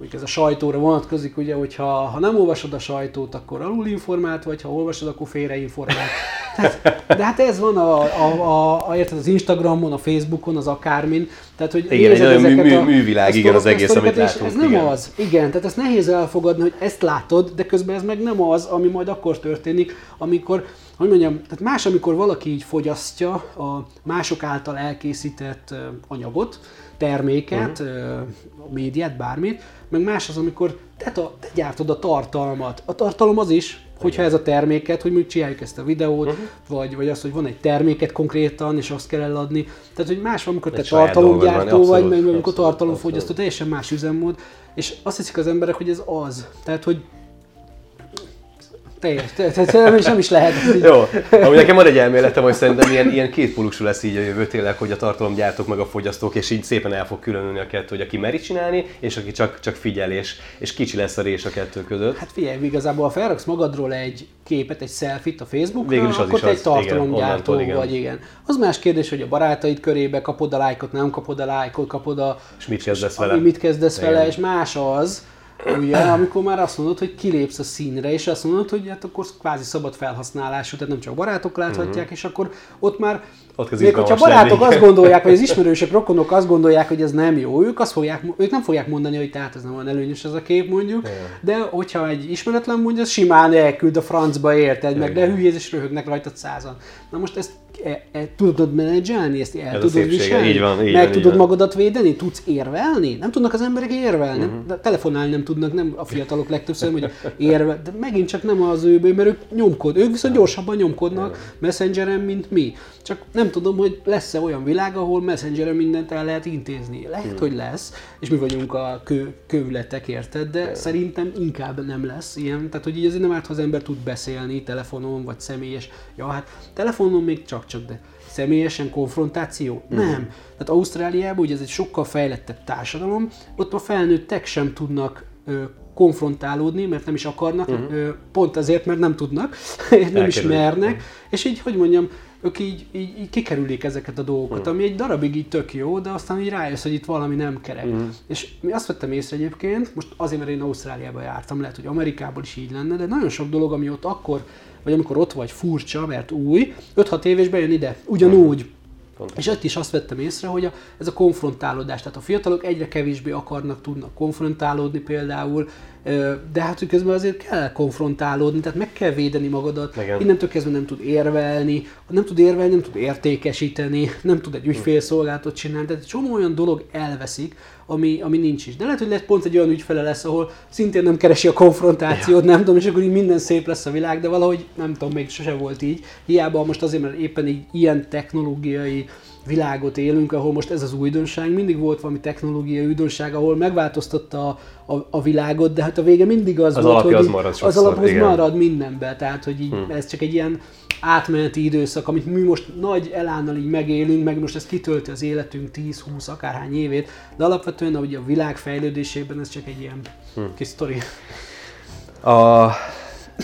hogy ez a sajtóra vonatkozik, ugye, hogyha ha nem olvasod a sajtót, akkor alulinformált vagy, ha olvasod, akkor félreinformált. Tehát, de hát ez van a, a, a, a, érted, az Instagramon, a Facebookon, az akármin. Tehát, hogy igen, egy nagyon mű, mű, művilág, igen, az egész, amit látunk. Ez nem igen. az, igen, tehát ezt nehéz elfogadni, hogy ezt látod, de közben ez meg nem az, ami majd akkor történik, amikor hogy mondjam, tehát más, amikor valaki így fogyasztja a mások által elkészített anyagot, terméket, uh-huh. médiát, bármit, meg más az, amikor te, a, te gyártod a tartalmat. A tartalom az is, hogyha ez a terméket, hogy mi csináljuk ezt a videót, uh-huh. vagy, vagy az, hogy van egy terméket konkrétan, és azt kell eladni. Tehát, hogy más van, amikor te tartalomgyártó vagy, meg amikor tartalomfogyasztó, teljesen más üzemmód, és azt hiszik az emberek, hogy ez az. Tehát, hogy teljes, nem is, nem is lehet. Jó, amúgy nekem van egy elméletem, hogy szerintem ilyen, ilyen kétpólusú lesz így a jövő tényleg, hogy a tartalomgyártók meg a fogyasztók, és így szépen el fog különülni a kettő, hogy aki meri csinálni, és aki csak, csak figyel, és, és kicsi lesz a rés a kettő között. Hát figyelj, igazából ha felraksz magadról egy képet, egy selfie-t a Facebookra, Végül is az akkor is te az, egy tartalomgyártó igen, vagy, igen. Az más kérdés, hogy a barátaid körébe kapod a lájkot, nem kapod a lájkot, kapod a... És mit kezdesz vele? Mit kezdesz igen. vele, és más az, ugye, amikor már azt mondod, hogy kilépsz a színre, és azt mondod, hogy hát akkor kvázi szabad felhasználású, tehát nem csak barátok láthatják, uh-huh. és akkor ott már ott még hogyha barátok lenni. azt gondolják, vagy az ismerősök, rokonok azt gondolják, hogy ez nem jó, ők, azt fogják, ők nem fogják mondani, hogy tehát ez nem olyan előnyös ez a kép mondjuk, Igen. de hogyha egy ismeretlen mondja, az simán elküld a francba, érted, meg de hülyéz és röhögnek rajtad százan. Na most ezt e, e, tudod menedzselni, ezt el Ez tudod viselni? Így van, így Meg van, tudod így magadat védeni? Tudsz érvelni? Nem tudnak az emberek érvelni. Uh-huh. De telefonálni nem tudnak, nem a fiatalok legtöbbször, hogy érve, de megint csak nem az ő, mert ők nyomkod, ők viszont gyorsabban nyomkodnak messengeren, mint mi. Csak nem tudom, hogy lesz-e olyan világ, ahol messengeren mindent el lehet intézni. Lehet, hmm. hogy lesz, és mi vagyunk a kő, kövületek, érted? De yeah. szerintem inkább nem lesz ilyen. Tehát, hogy így azért nem árt, ha az ember tud beszélni telefonon, vagy személyes. Ja, hát telefonon még csak-csak, de személyesen konfrontáció? Hmm. Nem. Tehát Ausztráliában ugye ez egy sokkal fejlettebb társadalom, ott a felnőttek sem tudnak ö, konfrontálódni, mert nem is akarnak, uh-huh. pont azért, mert nem tudnak, nem is mernek, és így, hogy mondjam, ők így, így, így kikerülik ezeket a dolgokat, mm. ami egy darabig így tök jó, de aztán így rájössz, hogy itt valami nem kerek. Mm. És mi azt vettem észre egyébként, most azért, mert én Ausztráliába jártam, lehet, hogy Amerikából is így lenne, de nagyon sok dolog, ami ott akkor, vagy amikor ott vagy furcsa, mert új, 5-6 éves bejön ide, ugyanúgy. Pontos. És ott is azt vettem észre, hogy a, ez a konfrontálódás, tehát a fiatalok egyre kevésbé akarnak, tudnak konfrontálódni például, de hát közben azért kell konfrontálódni, tehát meg kell védeni magadat, Igen. innentől kezdve nem tud érvelni, nem tud érvelni, nem tud értékesíteni, nem tud egy ügyfélszolgáltat csinálni, tehát egy csomó olyan dolog elveszik, ami, ami nincs is. De lehet, hogy lehet pont egy olyan ügyfele lesz, ahol szintén nem keresi a konfrontációt, nem tudom, és akkor így minden szép lesz a világ, de valahogy nem tudom, még sose volt így. Hiába most azért, mert éppen így ilyen technológiai világot élünk, ahol most ez az újdonság, mindig volt valami technológiai újdonság, ahol megváltoztatta a, a, a világot, de hát a vége mindig az, az volt, hogy az marad sokszor, az alaphoz igen. marad mindenben, tehát hogy így, hmm. ez csak egy ilyen átmeneti időszak, amit mi most nagy elánnal így megélünk, meg most ez kitölti az életünk 10-20 akárhány évét, de alapvetően ugye a világ fejlődésében ez csak egy ilyen hm. kis sztori. A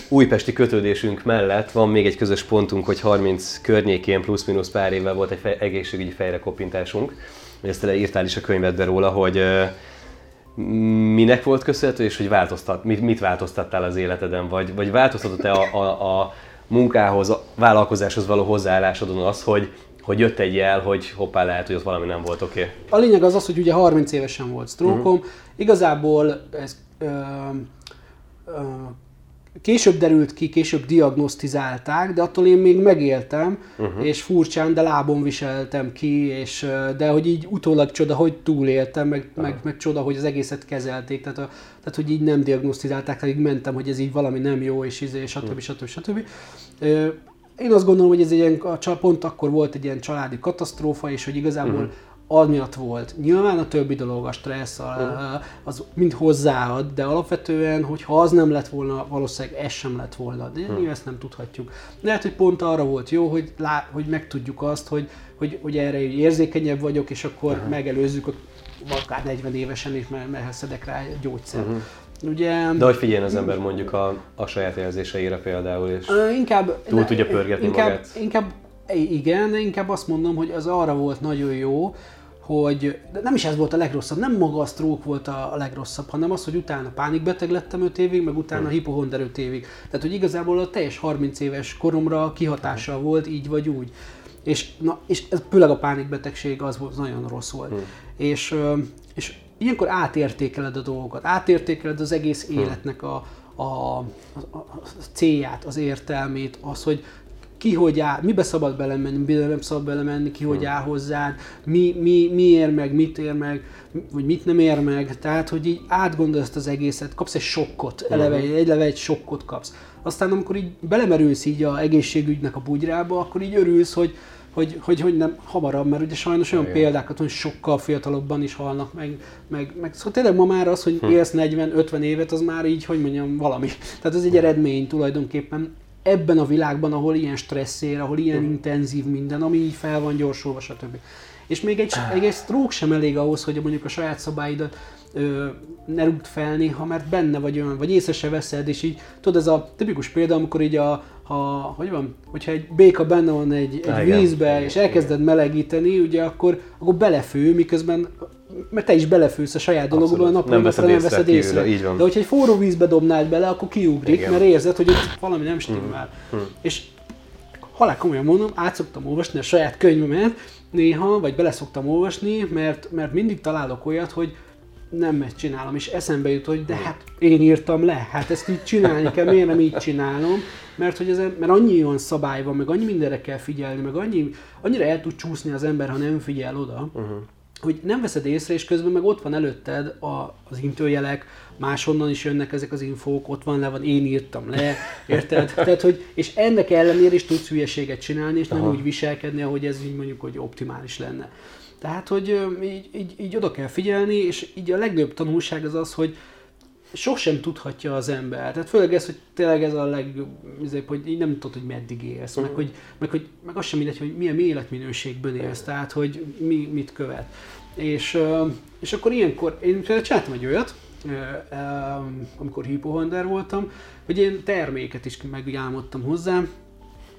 újpesti kötődésünk mellett van még egy közös pontunk, hogy 30 környékén plusz-minusz pár évvel volt egy fej, egészségügyi fejrekopintásunk. Ezt írtál is a könyvedbe róla, hogy minek volt köszönhető, és hogy változtat, mit, mit változtattál az életeden, vagy, vagy változtatott-e a, a, a munkához, a vállalkozáshoz való hozzáállásodon az, hogy, hogy jött egy jel, hogy hoppá, lehet, hogy ott valami nem volt oké? Okay. A lényeg az az, hogy ugye 30 évesen volt sztrókom. Uh-huh. Igazából ez ö, ö, később derült ki, később diagnosztizálták, de attól én még megéltem, uh-huh. és furcsán, de lábon viseltem ki, és, de hogy így utólag csoda, hogy túléltem, meg, uh-huh. meg, meg csoda, hogy az egészet kezelték, tehát, a, tehát hogy így nem diagnosztizálták, tehát így mentem, hogy ez így valami nem jó, és izé, stb. Uh-huh. stb. stb. stb. Én azt gondolom, hogy ez egy ilyen, pont akkor volt egy ilyen családi katasztrófa, és hogy igazából uh-huh az miatt volt. Nyilván a többi dolog, a stressz, a, az mind hozzáad, de alapvetően, hogyha az nem lett volna, valószínűleg ez sem lett volna. De mi ezt nem tudhatjuk. Lehet, hogy pont arra volt jó, hogy, lá, hogy megtudjuk azt, hogy, hogy, hogy erre érzékenyebb vagyok, és akkor uh-huh. megelőzzük, akár 40 évesen is, mert, mert szedek rá gyógyszer. Uh-huh. Ugye, De hogy figyeljen az ember mondjuk a, a saját érzéseire például, és inkább, túl tudja pörgetni inkább, magát? Inkább igen, inkább azt mondom, hogy az arra volt nagyon jó, hogy de nem is ez volt a legrosszabb, nem maga a stroke volt a, a legrosszabb, hanem az, hogy utána pánikbeteg lettem 5 évig, meg utána hipohonder 5 évig. Tehát, hogy igazából a teljes 30 éves koromra kihatással volt így vagy úgy. És, na, és ez főleg a pánikbetegség az volt, nagyon rossz volt. Hmm. És, és ilyenkor átértékeled a dolgokat, átértékeled az egész hmm. életnek a, a, a, a célját, az értelmét, az, hogy ki hogy áll, mibe szabad belemenni, mibe nem szabad belemenni, ki hogy hmm. áll hozzád, mi, mi, mi ér meg, mit ér meg, vagy mit nem ér meg, tehát hogy így átgondolsz ezt az egészet, kapsz egy sokkot, eleve, uh-huh. eleve egy sokkot kapsz. Aztán amikor így belemerülsz így a egészségügynek a bugyrába, akkor így örülsz, hogy, hogy, hogy, hogy nem hamarabb, mert ugye sajnos olyan Igen. példákat, hogy sokkal fiatalabban is halnak meg, meg, meg szóval tényleg ma már az, hogy hm. élsz 40-50 évet, az már így, hogy mondjam, valami. Tehát ez egy eredmény tulajdonképpen ebben a világban, ahol ilyen stresszér, ahol ilyen uh-huh. intenzív minden, ami így fel van gyorsulva, stb. És még egy, egy, egy stroke sem elég ahhoz, hogy mondjuk a saját szabályidat ö, ne rúgd fel néha, mert benne vagy olyan, vagy észre se veszed, és így, tudod, ez a tipikus példa, amikor így a, ha, hogy van, hogyha egy béka benne van egy, egy vízbe, igen, és elkezded melegíteni, ugye akkor, akkor belefő, miközben mert te is belefősz a saját dologba, a napon nem veszed, nem veszed észre. Kívül, így van. De hogyha egy forró vízbe dobnád bele, akkor kiugrik, Igen. mert érzed, hogy ott valami nem stimmel. Hmm. Hmm. És halál komolyan mondom, át szoktam olvasni a saját könyvemet néha, vagy bele szoktam olvasni, mert, mert mindig találok olyat, hogy nem ezt csinálom, és eszembe jut, hogy de hát én írtam le, hát ezt így csinálni kell, miért nem így csinálom, mert hogy ez, mert annyi olyan szabály van, meg annyi mindenre kell figyelni, meg annyi, annyira el tud csúszni az ember, ha nem figyel oda, uh-huh hogy nem veszed észre, és közben meg ott van előtted a, az intőjelek, máshonnan is jönnek ezek az infók, ott van le, van, én írtam le, érted? Tehát, hogy, és ennek ellenére is tudsz hülyeséget csinálni, és Aha. nem úgy viselkedni, ahogy ez így mondjuk, hogy optimális lenne. Tehát, hogy így, így, így oda kell figyelni, és így a legnagyobb tanulság az az, hogy sosem tudhatja az ember. Tehát főleg ez, hogy tényleg ez a legjobb, hogy így nem tudod, hogy meddig élsz, meg, hogy, meg, hogy, meg az sem mindegy, hogy milyen életminőségben élsz, tehát hogy mi, mit követ. És, és akkor ilyenkor, én például csináltam egy olyat, amikor hipohonder voltam, hogy én terméket is megálmodtam hozzá,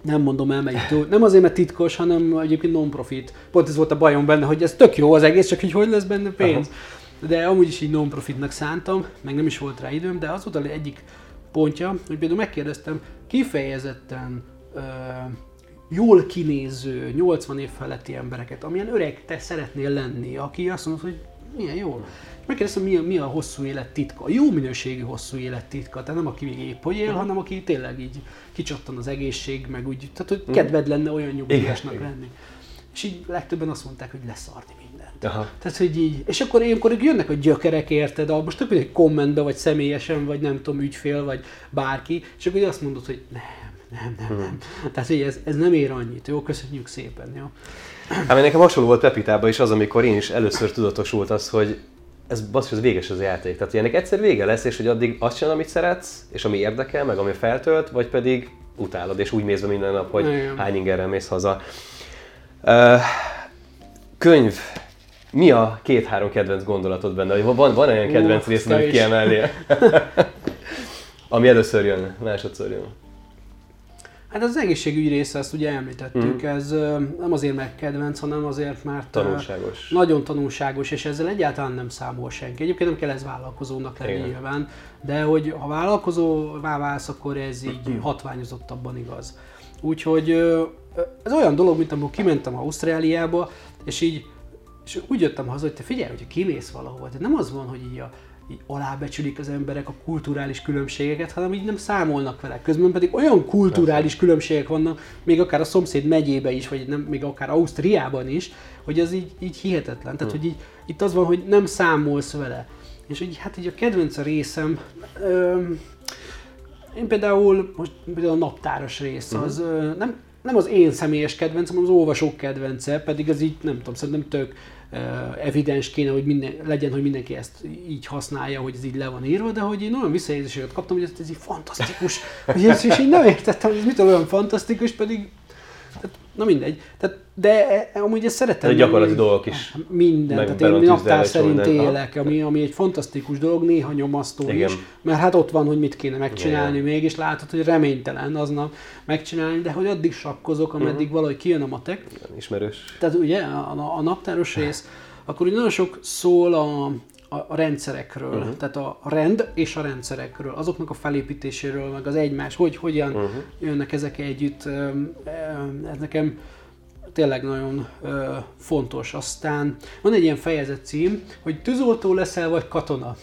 nem mondom el melyik nem azért, mert titkos, hanem egyébként non-profit. Pont ez volt a bajom benne, hogy ez tök jó az egész, csak hogy hogy lesz benne pénz. Aha de amúgy is így non-profitnak szántam, meg nem is volt rá időm, de az volt egyik pontja, hogy például megkérdeztem kifejezetten ö, jól kinéző, 80 év feletti embereket, amilyen öreg te szeretnél lenni, aki azt mondod, hogy milyen jó. Megkérdeztem, mi a, mi a hosszú élet titka, a jó minőségű hosszú élet titka, tehát nem aki még épp hogy él, hanem aki tényleg így kicsattan az egészség, meg úgy, tehát hogy kedved lenne olyan nyugdíjasnak lenni. És így legtöbben azt mondták, hogy leszarni Aha. Tehát, hogy így, és akkor ilyenkor jönnek a gyökerek, érted, a, most több egy kommentbe, vagy személyesen, vagy nem tudom, ügyfél, vagy bárki, és akkor azt mondod, hogy nem, nem, nem, hmm. nem. Tehát, hogy ez, ez nem ér annyit, jó, köszönjük szépen, jó. Hát nekem hasonló volt Pepitában is az, amikor én is először tudatosult az, hogy ez basszus, ez véges az játék. Tehát ennek egyszer vége lesz, és hogy addig azt csinál, amit szeretsz, és ami érdekel, meg ami feltölt, vagy pedig utálod, és úgy mész be minden nap, hogy Igen. hány ingerrel mész haza. Uh, könyv. Mi a két-három kedvenc gondolatod benne? Van, van olyan kedvenc Ú, rész, amit kiemelnél? Ami először jön, másodszor jön. Hát az egészségügyi része, ezt ugye említettük, Mhm. ez nem azért meg kedvenc, hanem azért, mert Tanulságos. nagyon tanulságos, és ezzel egyáltalán nem számol senki. Egyébként nem kell ez vállalkozónak lenni Igen. nyilván, de hogy ha vállalkozóvá válsz, akkor ez így hatványozottabban igaz. Úgyhogy ez olyan dolog, mint amikor kimentem Ausztráliába, és így és úgy jöttem haza, hogy te figyelj, hogyha kimész valahova, tehát nem az van, hogy így, a, így alábecsülik az emberek a kulturális különbségeket, hanem így nem számolnak vele. Közben pedig olyan kulturális különbségek vannak, még akár a szomszéd megyébe is, vagy nem, még akár Ausztriában is, hogy az így, így hihetetlen. Tehát, hogy így, itt az van, hogy nem számolsz vele. És így, hát így a kedvenc a részem, öm, én például, most például a naptáros rész, az ö, nem, nem az én személyes kedvencem, hanem az olvasók kedvence, pedig ez így, nem tudom, szerintem tök evidens kéne, hogy minden, legyen, hogy mindenki ezt így használja, hogy ez így le van írva, de hogy én olyan visszajelzéseket kaptam, hogy ez, ez így fantasztikus, hogy ez, és így nem értettem, hogy ez mitől olyan fantasztikus, pedig na mindegy. Tehát, de amúgy ezt szeretem. Tehát gyakorlati menni. dolgok is. Minden. meg Tehát be van én naptár szerint minden. élek, ami, ami egy fantasztikus dolog, néha nyomasztó Igen. is, mert hát ott van, hogy mit kéne megcsinálni Igen. mégis, látod, hogy reménytelen aznap megcsinálni, de hogy addig sakkozok, ameddig Mhm. valahogy kijön a matek. Ismerős. Tehát ugye a, a naptáros rész, akkor úgy nagyon sok szól a, a, a rendszerekről, uh-huh. tehát a rend és a rendszerekről, azoknak a felépítéséről, meg az egymás, hogy hogyan uh-huh. jönnek ezek együtt. Ez nekem tényleg nagyon ö, fontos. Aztán van egy ilyen fejezet cím, hogy tűzoltó leszel, vagy katona.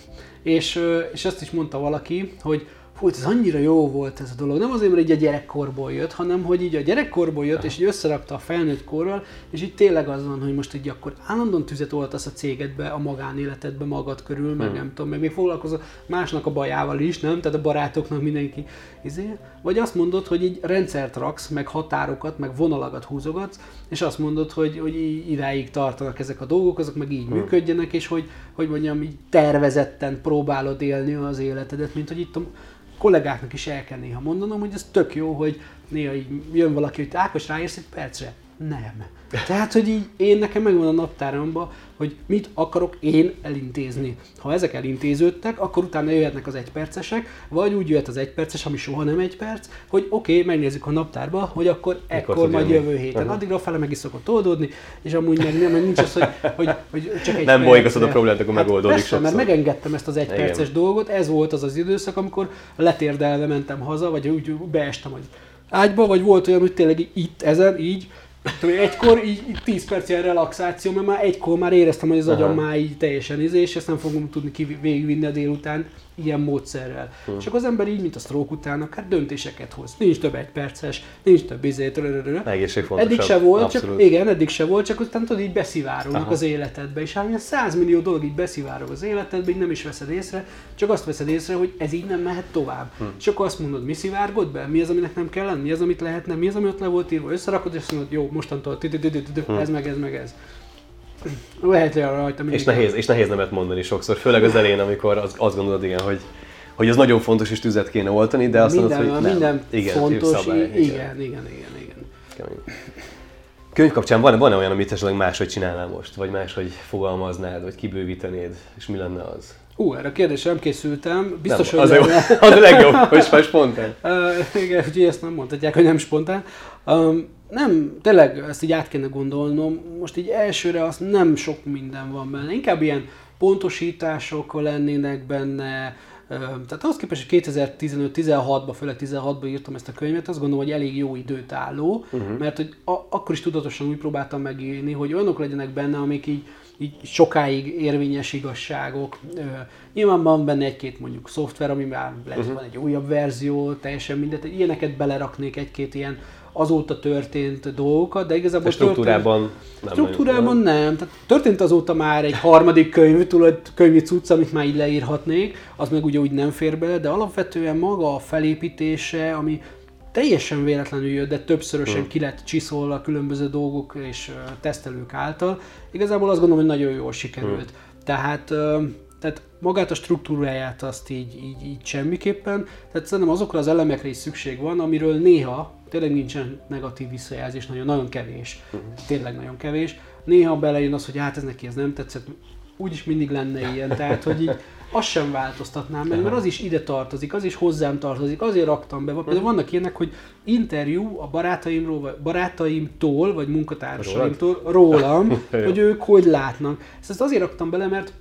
És, ö, és azt is mondta valaki, hogy hú, ez annyira jó volt ez a dolog. Nem azért, mert így a gyerekkorból jött, hanem hogy így a gyerekkorból jött, és így összerakta a felnőtt korral, és így tényleg az van, hogy most így akkor állandóan tüzet oltasz a cégedbe, a magánéletedbe magad körül, meg Hmm. nem tudom, meg még foglalkozol másnak a bajával is, nem? Tehát a barátoknak mindenki izé. Vagy azt mondod, hogy így rendszert raksz, meg határokat, meg vonalakat húzogatsz, és azt mondod, hogy, hogy idáig tartanak ezek a dolgok, azok meg így működjenek, és hogy, hogy mondjam, így tervezetten próbálod élni az életedet, mint hogy itt a kollégáknak is el kell néha mondanom, hogy ez tök jó, hogy néha így jön valaki, hogy Ákos ráérsz egy percre. Nem. Tehát, hogy így én nekem megvan a naptáramban, hogy mit akarok én elintézni. Ha ezek elintéződtek, akkor utána jöhetnek az egypercesek, vagy úgy jöhet az egyperces, ami soha nem egy perc, hogy oké, okay, megnézzük a naptárba, hogy akkor ekkor tud majd jönni? jövő héten. Aha. Addigra fele meg is szokott oldódni, és amúgy meg nem, meg nincs az, hogy, hogy, hogy csak egy Nem percre. bolygassod a problémát, akkor megoldódik persze, mert sokszor. megengedtem ezt az egy Igen. perces dolgot, ez volt az az időszak, amikor letérdelve mentem haza, vagy úgy beestem az ágyba, vagy volt olyan, hogy tényleg itt, ezen, így, tudom, egykor így, így 10 perc ilyen relaxáció, mert már egykor már éreztem, hogy az agyam már így teljesen izé, és ezt nem fogom tudni ki, végigvinni a délután ilyen módszerrel. Hm. És akkor az ember így, mint a stroke után, akár döntéseket hoz. Nincs több egy perces, nincs több izé, fontosabb. Eddig se volt, Abszolút. csak igen, eddig se volt, csak aztán tudod, így beszivárognak Aha. az életedbe, és hát ilyen 100 millió dolog így beszivárog az életedbe, így nem is veszed észre, csak azt veszed észre, hogy ez így nem mehet tovább. Hm. És akkor azt mondod, mi szivárgod be, mi az, aminek nem kell lenni, mi az, amit lehetne, mi az, ami ott le volt írva, összerakod, és azt mondod, jó, mostantól tü- ez meg ez meg ez. Lehet rajta mindig. És nehéz, és nehéz nemet mondani sokszor, főleg az elején, amikor az, azt gondolod, igen, hogy, hogy ez nagyon fontos, és tüzet kéne oltani, de azt minden, mondod, hogy nem. minden igen, fontos, szabály, igen, igen, igen, igen, igen. Kemény. Könyv kapcsán van, van olyan, amit esetleg máshogy csinálnál most, vagy máshogy fogalmaznád, vagy kibővítenéd, és mi lenne az? Ú, erre a kérdésre nem készültem. Biztos, nem, hogy az, a jó, lenne. az a legjobb, hogy már spontán. Uh, igen, ugye ezt nem mondhatják, hogy nem spontán. Um, nem, tényleg ezt így át kéne gondolnom. Most így elsőre azt nem sok minden van benne. Inkább ilyen pontosítások lennének benne. Tehát ahhoz képest, hogy 2015-16-ban, főleg 16-ban írtam ezt a könyvet, azt gondolom, hogy elég jó időt álló, uh-huh. mert hogy a, akkor is tudatosan úgy próbáltam megírni, hogy olyanok legyenek benne, amik így így sokáig érvényes igazságok. Ö, nyilván van benne egy-két mondjuk szoftver, ami már lehet, uh-huh. van egy újabb verzió, teljesen mindet, ilyeneket beleraknék egy-két ilyen azóta történt dolgokat, de igazából A struktúrában történt, nem struktúrában nagyon, nem. Tehát történt azóta már egy harmadik könyv, tulaj, könyvi cucc, amit már így leírhatnék, az meg ugye úgy nem fér bele, de alapvetően maga a felépítése, ami teljesen véletlenül jött, de többszörösen Hmm. ki lett csiszolva a különböző dolgok és tesztelők által. Igazából azt gondolom, hogy nagyon jól sikerült. Tehát, ö, tehát magát a struktúráját azt így, így, így semmiképpen, tehát szerintem azokra az elemekre is szükség van, amiről néha tényleg nincsen negatív visszajelzés, nagyon, nagyon kevés, uh-huh. tényleg nagyon kevés. Néha belejön az, hogy hát ez neki ez nem tetszett, úgyis mindig lenne ilyen, tehát hogy így azt sem változtatnám meg, mert az is ide tartozik, az is hozzám tartozik, azért raktam be. Például vannak ilyenek, hogy interjú a barátaimról, vagy barátaimtól, vagy munkatársaimtól, rólam, hogy ők hogy látnak. Ezt azért raktam bele, mert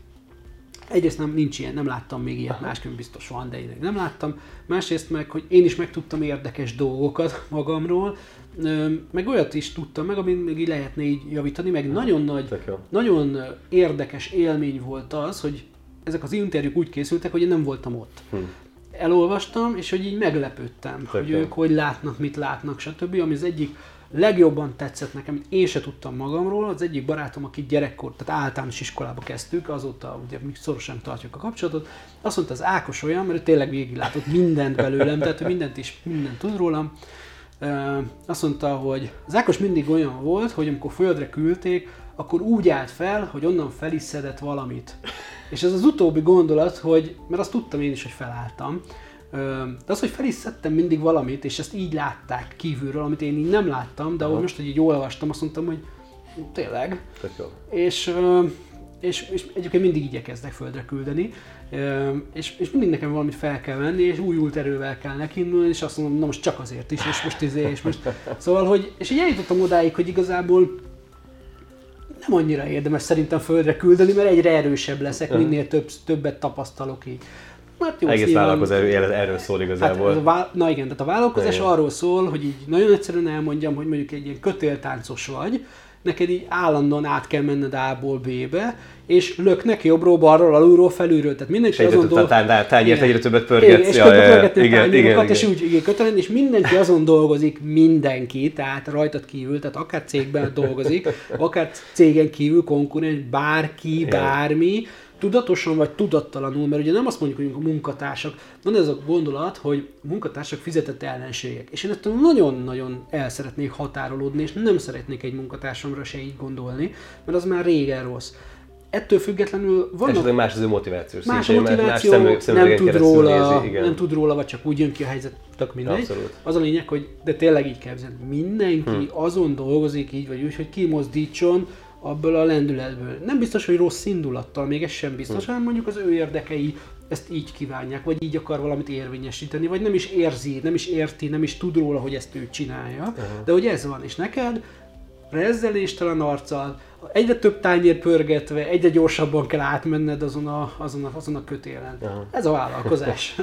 egyrészt nem, nincs ilyen, nem láttam még ilyet, másként biztos van, de én nem láttam. Másrészt meg, hogy én is megtudtam érdekes dolgokat magamról, meg olyat is tudtam meg, amit még így lehetne így javítani, meg nagyon nagy, nagyon érdekes élmény volt az, hogy ezek az interjúk úgy készültek, hogy én nem voltam ott. Hm. Elolvastam, és hogy így meglepődtem, Tök hogy jó. ők hogy látnak, mit látnak, stb. Ami az egyik legjobban tetszett nekem, én se tudtam magamról, az egyik barátom, aki gyerekkor, tehát általános iskolába kezdtük, azóta ugye mi szorosan tartjuk a kapcsolatot, azt mondta az Ákos olyan, mert ő tényleg végiglátott mindent belőlem, tehát ő mindent is, mindent tud rólam, azt mondta, hogy az Ákos mindig olyan volt, hogy amikor földre küldték, akkor úgy állt fel, hogy onnan fel valamit. És ez az utóbbi gondolat, hogy, mert azt tudtam én is, hogy felálltam, de az, hogy fel is szedtem mindig valamit, és ezt így látták kívülről, amit én így nem láttam, de ahogy most, hogy így olvastam, azt mondtam, hogy tényleg. És, és, és egyébként mindig igyekeznek földre küldeni, és, és mindig nekem valamit fel kell venni, és újult erővel kell nekindulni, és azt mondom, na most csak azért is, és most izé, és most... Szóval, hogy, és így eljutottam odáig, hogy igazából nem annyira érdemes szerintem földre küldeni, mert egyre erősebb leszek, minél több, többet tapasztalok így. Hát jó, Egész vállalkozás erről, szól igazából. Hát, vá- na igen, tehát a vállalkozás igen. arról szól, hogy így nagyon egyszerűen elmondjam, hogy mondjuk egy ilyen kötéltáncos vagy, neked így állandóan át kell menned A-ból B-be, és löknek jobbról, balról, alulról, felülről. Tehát mindenki azon dolgozik. Tehát tányért egyre többet pörgetsz. És ja, igen, igen, és úgy igen, kötelező, és mindenki azon dolgozik, mindenki, tehát rajtad kívül, tehát akár cégben dolgozik, akár cégen kívül konkurens, bárki, bármi, tudatosan vagy tudattalanul, mert ugye nem azt mondjuk, hogy a munkatársak, van ez a gondolat, hogy a munkatársak fizetett ellenségek. És én ettől nagyon-nagyon el szeretnék határolódni, és nem szeretnék egy munkatársamra se így gondolni, mert az már régen rossz. Ettől függetlenül vannak... Esetleg más az ő motiváció. Más a motiváció, más szemű, nem, tud róla, nézi, igen. nem tud róla, vagy csak úgy jön ki a helyzet, tök mindegy. Abszolút. Az a lényeg, hogy de tényleg így kell Mindenki hm. azon dolgozik így vagy úgy, hogy kimozdítson abból a lendületből. Nem biztos, hogy rossz indulattal, még ez sem biztos, hm. hanem mondjuk az ő érdekei ezt így kívánják, vagy így akar valamit érvényesíteni, vagy nem is érzi, nem is érti, nem is tud róla, hogy ezt ő csinálja, uh-huh. de hogy ez van, és neked rezzeléstelen arccal, egyre több tányér pörgetve, egyre gyorsabban kell átmenned azon a, azon a, azon a kötélen. Uh-huh. Ez a vállalkozás.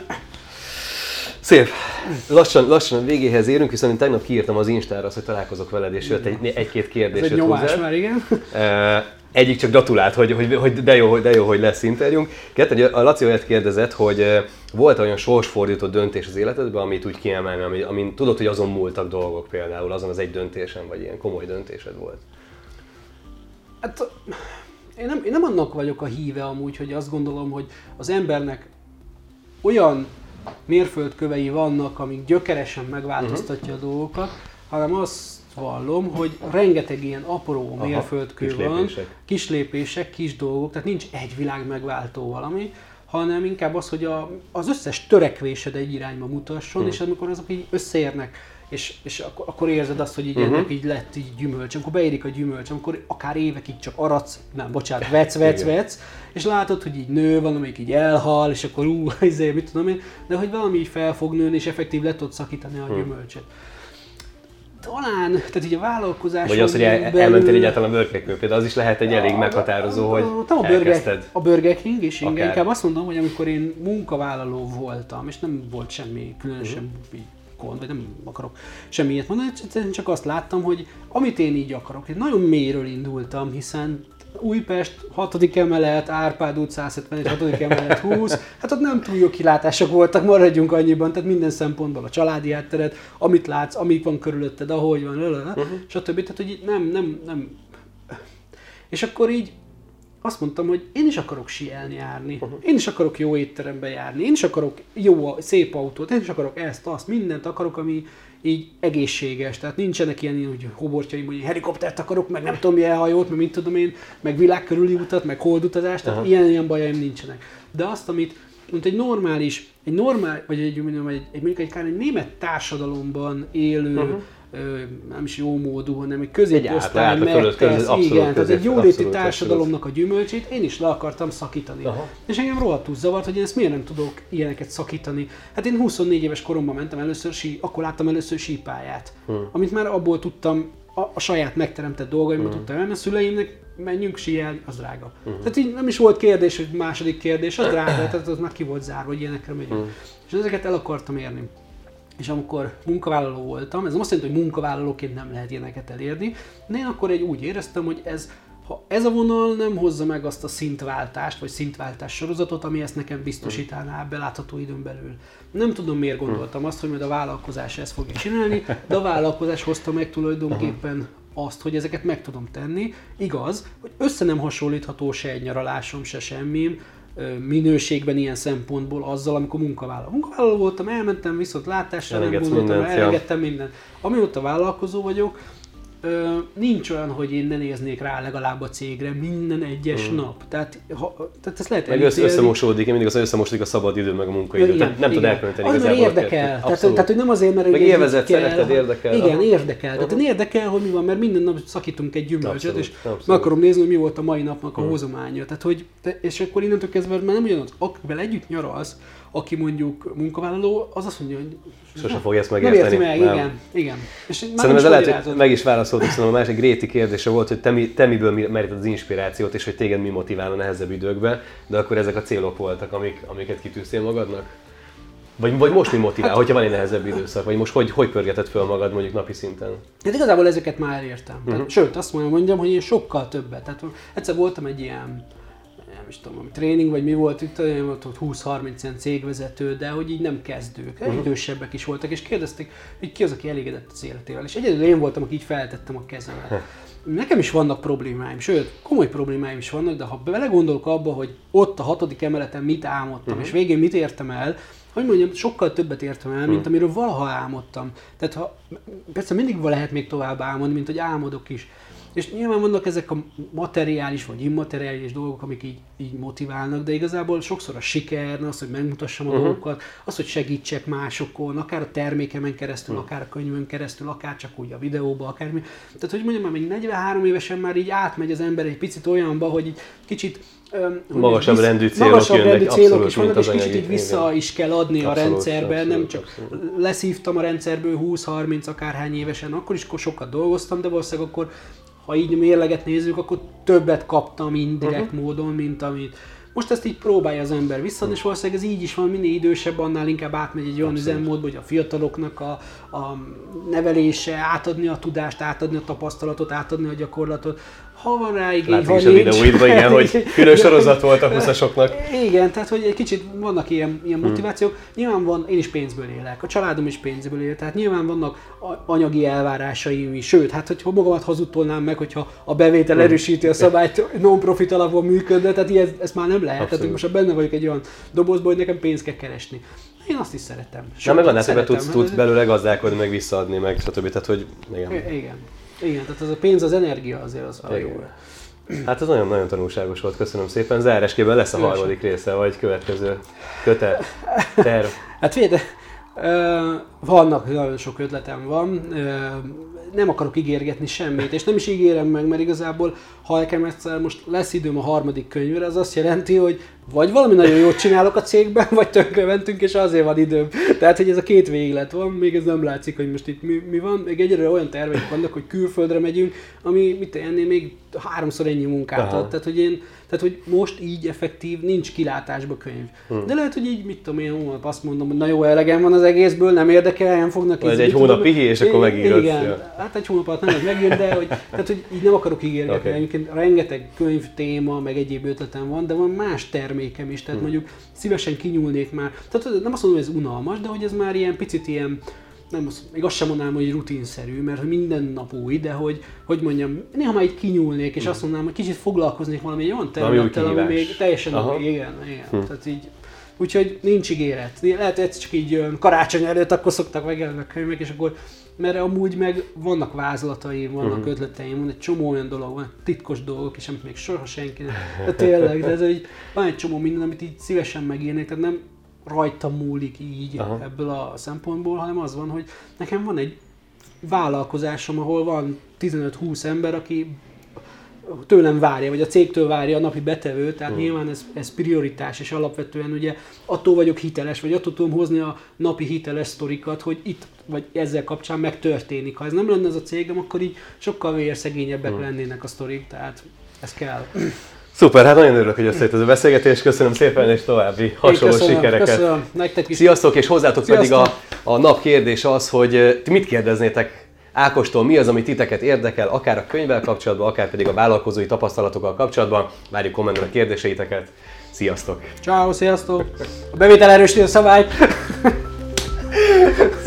Szép. Lassan, lassan a végéhez érünk, hiszen én tegnap kiírtam az Instára azt, hogy találkozok veled, és jött egy, egy-két kérdés. Ez egy nyomás hozzád. már, igen. Egyik csak gratulált, hogy, hogy, hogy de, jó, de jó, hogy lesz interjúnk. Kettő, a Laci olyat kérdezett, hogy volt olyan sorsfordított döntés az életedben, amit úgy kiemelni, ami, amin tudod, hogy azon múltak dolgok például, azon az egy döntésen, vagy ilyen komoly döntésed volt? Hát én nem, én nem annak vagyok a híve amúgy, hogy azt gondolom, hogy az embernek olyan mérföldkövei vannak, amik gyökeresen megváltoztatja uh-huh. a dolgokat, hanem azt vallom, hogy rengeteg ilyen apró Aha, mérföldkő kis van, lépések. kis lépések, kis dolgok, tehát nincs egy világ megváltó valami, hanem inkább az, hogy a, az összes törekvésed egy irányba mutasson, hmm. és amikor azok így összeérnek, és, és akkor, akkor érzed azt, hogy így uh-huh. ennek így lett így gyümölcs, amikor beérik a gyümölcs, amikor akár évekig csak aratsz, nem, bocsánat, vec, vec, vec, és látod, hogy így nő, valamelyik így elhal, és akkor ú, izé, mit tudom én, de hogy valami így fel fog nőni, és effektív le tudod szakítani a hmm. gyümölcset. Talán, tehát így a vállalkozás. Vagy az, hogy el, belül... elmentél egyáltalán a Burger King, például az is lehet egy elég meghatározó, hogy a, a, Burger, a Burger King is. Inkább azt mondom, hogy amikor én munkavállaló voltam, és nem volt semmi különösen uh-huh gond, vagy nem akarok semmiért mondani, csak azt láttam, hogy amit én így akarok, én nagyon mélyről indultam, hiszen Újpest, 6. emelet, Árpád út 171, 6. emelet 20, hát ott nem túl jó kilátások voltak, maradjunk annyiban, tehát minden szempontból a családi átteret, amit látsz, amik van körülötted, ahogy van, uh-huh. stb. Tehát, hogy nem, nem, nem. És akkor így azt mondtam, hogy én is akarok sielni járni, uh-huh. én is akarok jó étterembe járni, én is akarok jó, szép autót, én is akarok ezt, azt, mindent akarok, ami így egészséges. Tehát nincsenek ilyen, hogy hobortjaim, hogy helikoptert akarok, meg nem tudom milyen hajót, meg mit tudom én, meg világ körüli utat, meg holdutazást, tehát uh-huh. ilyen, ilyen bajaim nincsenek. De azt, amit mint egy normális, egy normál, vagy egy, mondjam, egy, egy, mondjuk egy, egy német társadalomban élő, uh-huh nem is jó módú, hanem egy középosztály megtesz, igen, tehát egy jóléti társadalomnak a gyümölcsét én is le akartam szakítani. Aha. És engem rohadtul zavart, hogy én ezt miért nem tudok ilyeneket szakítani. Hát én 24 éves koromban mentem először, sí, akkor láttam először sípáját, hmm. amit már abból tudtam, a, a saját megteremtett dolgaimat hmm. tudtam elmenni, a szüleimnek menjünk síelni, az drága. Uh-huh. Tehát így nem is volt kérdés, hogy második kérdés, az drága, tehát az már ki volt zárva, hogy ilyenekre megyünk. Uh-huh. És ezeket el akartam érni és amikor munkavállaló voltam, ez nem azt jelenti, hogy munkavállalóként nem lehet ilyeneket elérni, de én akkor egy úgy éreztem, hogy ez, ha ez a vonal nem hozza meg azt a szintváltást, vagy szintváltás sorozatot, ami ezt nekem biztosítaná belátható időn belül. Nem tudom, miért gondoltam azt, hogy majd a vállalkozás ezt fogja csinálni, de a vállalkozás hozta meg tulajdonképpen azt, hogy ezeket meg tudom tenni. Igaz, hogy össze nem hasonlítható se egy nyaralásom, se semmim, minőségben ilyen szempontból azzal, amikor munkavállaló. Munkavállaló voltam, elmentem, viszont látásra nem gondoltam, elengedtem mindent. Amióta vállalkozó vagyok, ö, nincs olyan, hogy én ne néznék rá legalább a cégre minden egyes mm. nap. Tehát, ha, tehát ezt lehet Meg össze, összemosódik, én mindig az összemosódik a szabad idő, meg a munkaidő. Tehát nem tud elkülöníteni az igazából. érdekel. Tehát, tehát, hogy nem azért, mert meg élvezet, kell, szereted, érdekel. Igen, aha. érdekel. Tehát érdekel, hogy mi van, mert minden nap szakítunk egy gyümölcsöt, abszolút, és abszolút. meg akarom nézni, hogy mi volt a mai napnak a uh-huh. hozománya. Tehát, hogy, és akkor innentől kezdve már nem ugyanaz, akivel együtt nyaralsz, aki mondjuk munkavállaló, az azt mondja, hogy Sose fogja ezt megérteni. Nem érti meg, nem. igen. igen. És Szerintem ez lehet, hogy meg is válaszoltuk, szerintem a másik Gréti kérdése volt, hogy te, mi, te miből meríted az inspirációt, és hogy téged mi motivál a nehezebb időkben, de akkor ezek a célok voltak, amik, amiket kitűztél magadnak? Vagy, vagy most mi motivál, hát, hogyha van egy nehezebb időszak? Vagy most hogy, hogy pörgeted föl magad mondjuk napi szinten? Hát igazából ezeket már elértem. Uh-huh. Tehát, sőt, azt mondjam, hogy én sokkal többet. Tehát egyszer voltam egy ilyen is tudom, tréning, vagy mi volt itt, volt 20-30 ilyen cégvezető, de hogy így nem kezdők, uh-huh. idősebbek is voltak, és kérdezték, hogy ki az, aki elégedett az életével. És egyedül én voltam, aki így feltettem a kezemet. Nekem is vannak problémáim, sőt, komoly problémáim is vannak, de ha belegondolok abba, hogy ott a hatodik emeleten mit álmodtam, uh-huh. és végén mit értem el, hogy mondjam, sokkal többet értem el, mint amiről valaha álmodtam. Tehát ha, persze mindig lehet még tovább álmodni, mint hogy álmodok is. És nyilván vannak ezek a materiális vagy immateriális dolgok, amik így, így motiválnak, de igazából sokszor a siker, az, hogy megmutassam a uh-huh. dolgokat, az, hogy segítsek másokon, akár a termékemen keresztül, uh-huh. akár a könyvön keresztül, akár csak úgy a videóba, akármi. Tehát, hogy mondjam, már még 43 évesen már így átmegy az ember egy picit olyanba, hogy így kicsit magasabb visz, rendű célok magasabb jönnek, rendű célok is vannak, és kicsit így vissza igen. is kell adni abszolút, a rendszerbe, abszolút, nem csak abszolút. leszívtam a rendszerből 20-30 akárhány évesen, akkor is sokat dolgoztam, de valószínűleg akkor ha így mérleget nézzük, akkor többet kaptam indirekt uh-huh. módon, mint amit most ezt így próbálja az ember vissza, és valószínűleg ez így is van, minél idősebb, annál inkább átmegy egy olyan üzemmódba, hogy a fiataloknak a, a nevelése, átadni a tudást, átadni a tapasztalatot, átadni a gyakorlatot ha van rá igény, Látszik is a videóidban, igen, hogy külön sorozat volt a 20 Igen, tehát hogy egy kicsit vannak ilyen, ilyen hmm. motivációk. Hmm. Nyilván van, én is pénzből élek, a családom is pénzből él, tehát nyilván vannak anyagi elvárásaim is. Sőt, hát hogyha magamat hazudtolnám meg, hogyha a bevétel hmm. erősíti a szabályt, non-profit alapon működne, tehát ilyen, ezt már nem lehet. Abszolút. Tehát most benne vagyok egy olyan dobozban, hogy nekem pénzt kell keresni. Én azt is szeretem. Na meg annál hogy tudsz, tudsz belőle gazdálkodni, meg visszaadni, meg stb. Tehát, hogy igen. igen. Igen, tehát az a pénz, az energia azért az a jó. Hát ez nagyon-nagyon tanulságos volt, köszönöm szépen. Zárásképpen lesz a harmadik része, vagy következő kötet, terv. Hát figyelj, vannak, nagyon sok ötletem van, nem akarok ígérgetni semmit, és nem is ígérem meg, mert igazából, ha nekem egyszer most lesz időm a harmadik könyvre, az azt jelenti, hogy vagy valami nagyon jót csinálok a cégben, vagy tönkre mentünk, és azért van időm. Tehát, hogy ez a két véglet van, még ez nem látszik, hogy most itt mi, mi van. Még egyre olyan terveink vannak, hogy külföldre megyünk, ami mit ennél még háromszor ennyi munkát ad. Tehát, hogy én tehát, hogy most így effektív nincs kilátásba könyv. Hmm. De lehet, hogy így, mit tudom én, hónap azt mondom, hogy na jó, elegem van az egészből, nem érdekel, nem fognak Vagy egy hónap pihi, és akkor megírod. Igen, ja. hát egy hónap alatt nem megír, de hogy, tehát, hogy így nem akarok ígérgetni. Okay. Egyébként rengeteg könyv, téma, meg egyéb ötletem van, de van más termékem is, tehát hmm. mondjuk szívesen kinyúlnék már. Tehát nem azt mondom, hogy ez unalmas, de hogy ez már ilyen picit ilyen, nem azt, még azt sem mondanám, hogy rutinszerű, mert hogy minden nap új, de hogy, hogy mondjam, néha már így kinyúlnék, és azt mondanám, hogy kicsit foglalkoznék valami olyan területtel, ami még teljesen Aha. új, igen, igen. Hm. Tehát így, úgyhogy nincs ígéret. Lehet, hogy csak így karácsony előtt, akkor szoktak megjelenni a könyvek, és akkor mert amúgy meg vannak vázlataim, vannak uh-huh. ötleteim, van egy csomó olyan dolog, van titkos dolgok is, amit még soha senki nem. De tényleg, de ez egy, van egy csomó minden, amit így szívesen megírnék, tehát nem rajtam múlik így Aha. ebből a szempontból, hanem az van, hogy nekem van egy vállalkozásom, ahol van 15-20 ember, aki tőlem várja, vagy a cégtől várja a napi betevőt, tehát hmm. nyilván ez, ez prioritás, és alapvetően ugye attól vagyok hiteles, vagy attól tudom hozni a napi hiteles sztorikat, hogy itt, vagy ezzel kapcsán megtörténik. Ha ez nem lenne ez a cégem, akkor így sokkal vérszegényebbek hmm. lennének a sztorik, tehát ez kell. Szuper, hát nagyon örülök, hogy összejött ez a beszélgetés. Köszönöm szépen, és további hasonló köszönöm, sikereket. Köszönöm, nektek is. Sziasztok, és hozzátok Sziasztok. pedig a, a nap kérdés az, hogy ti mit kérdeznétek Ákostól, mi az, ami titeket érdekel, akár a könyvvel kapcsolatban, akár pedig a vállalkozói tapasztalatokkal kapcsolatban. Várjuk kommentben a kérdéseiteket. Sziasztok! Ciao, sziasztok! A bevétel erősíti a szabályt!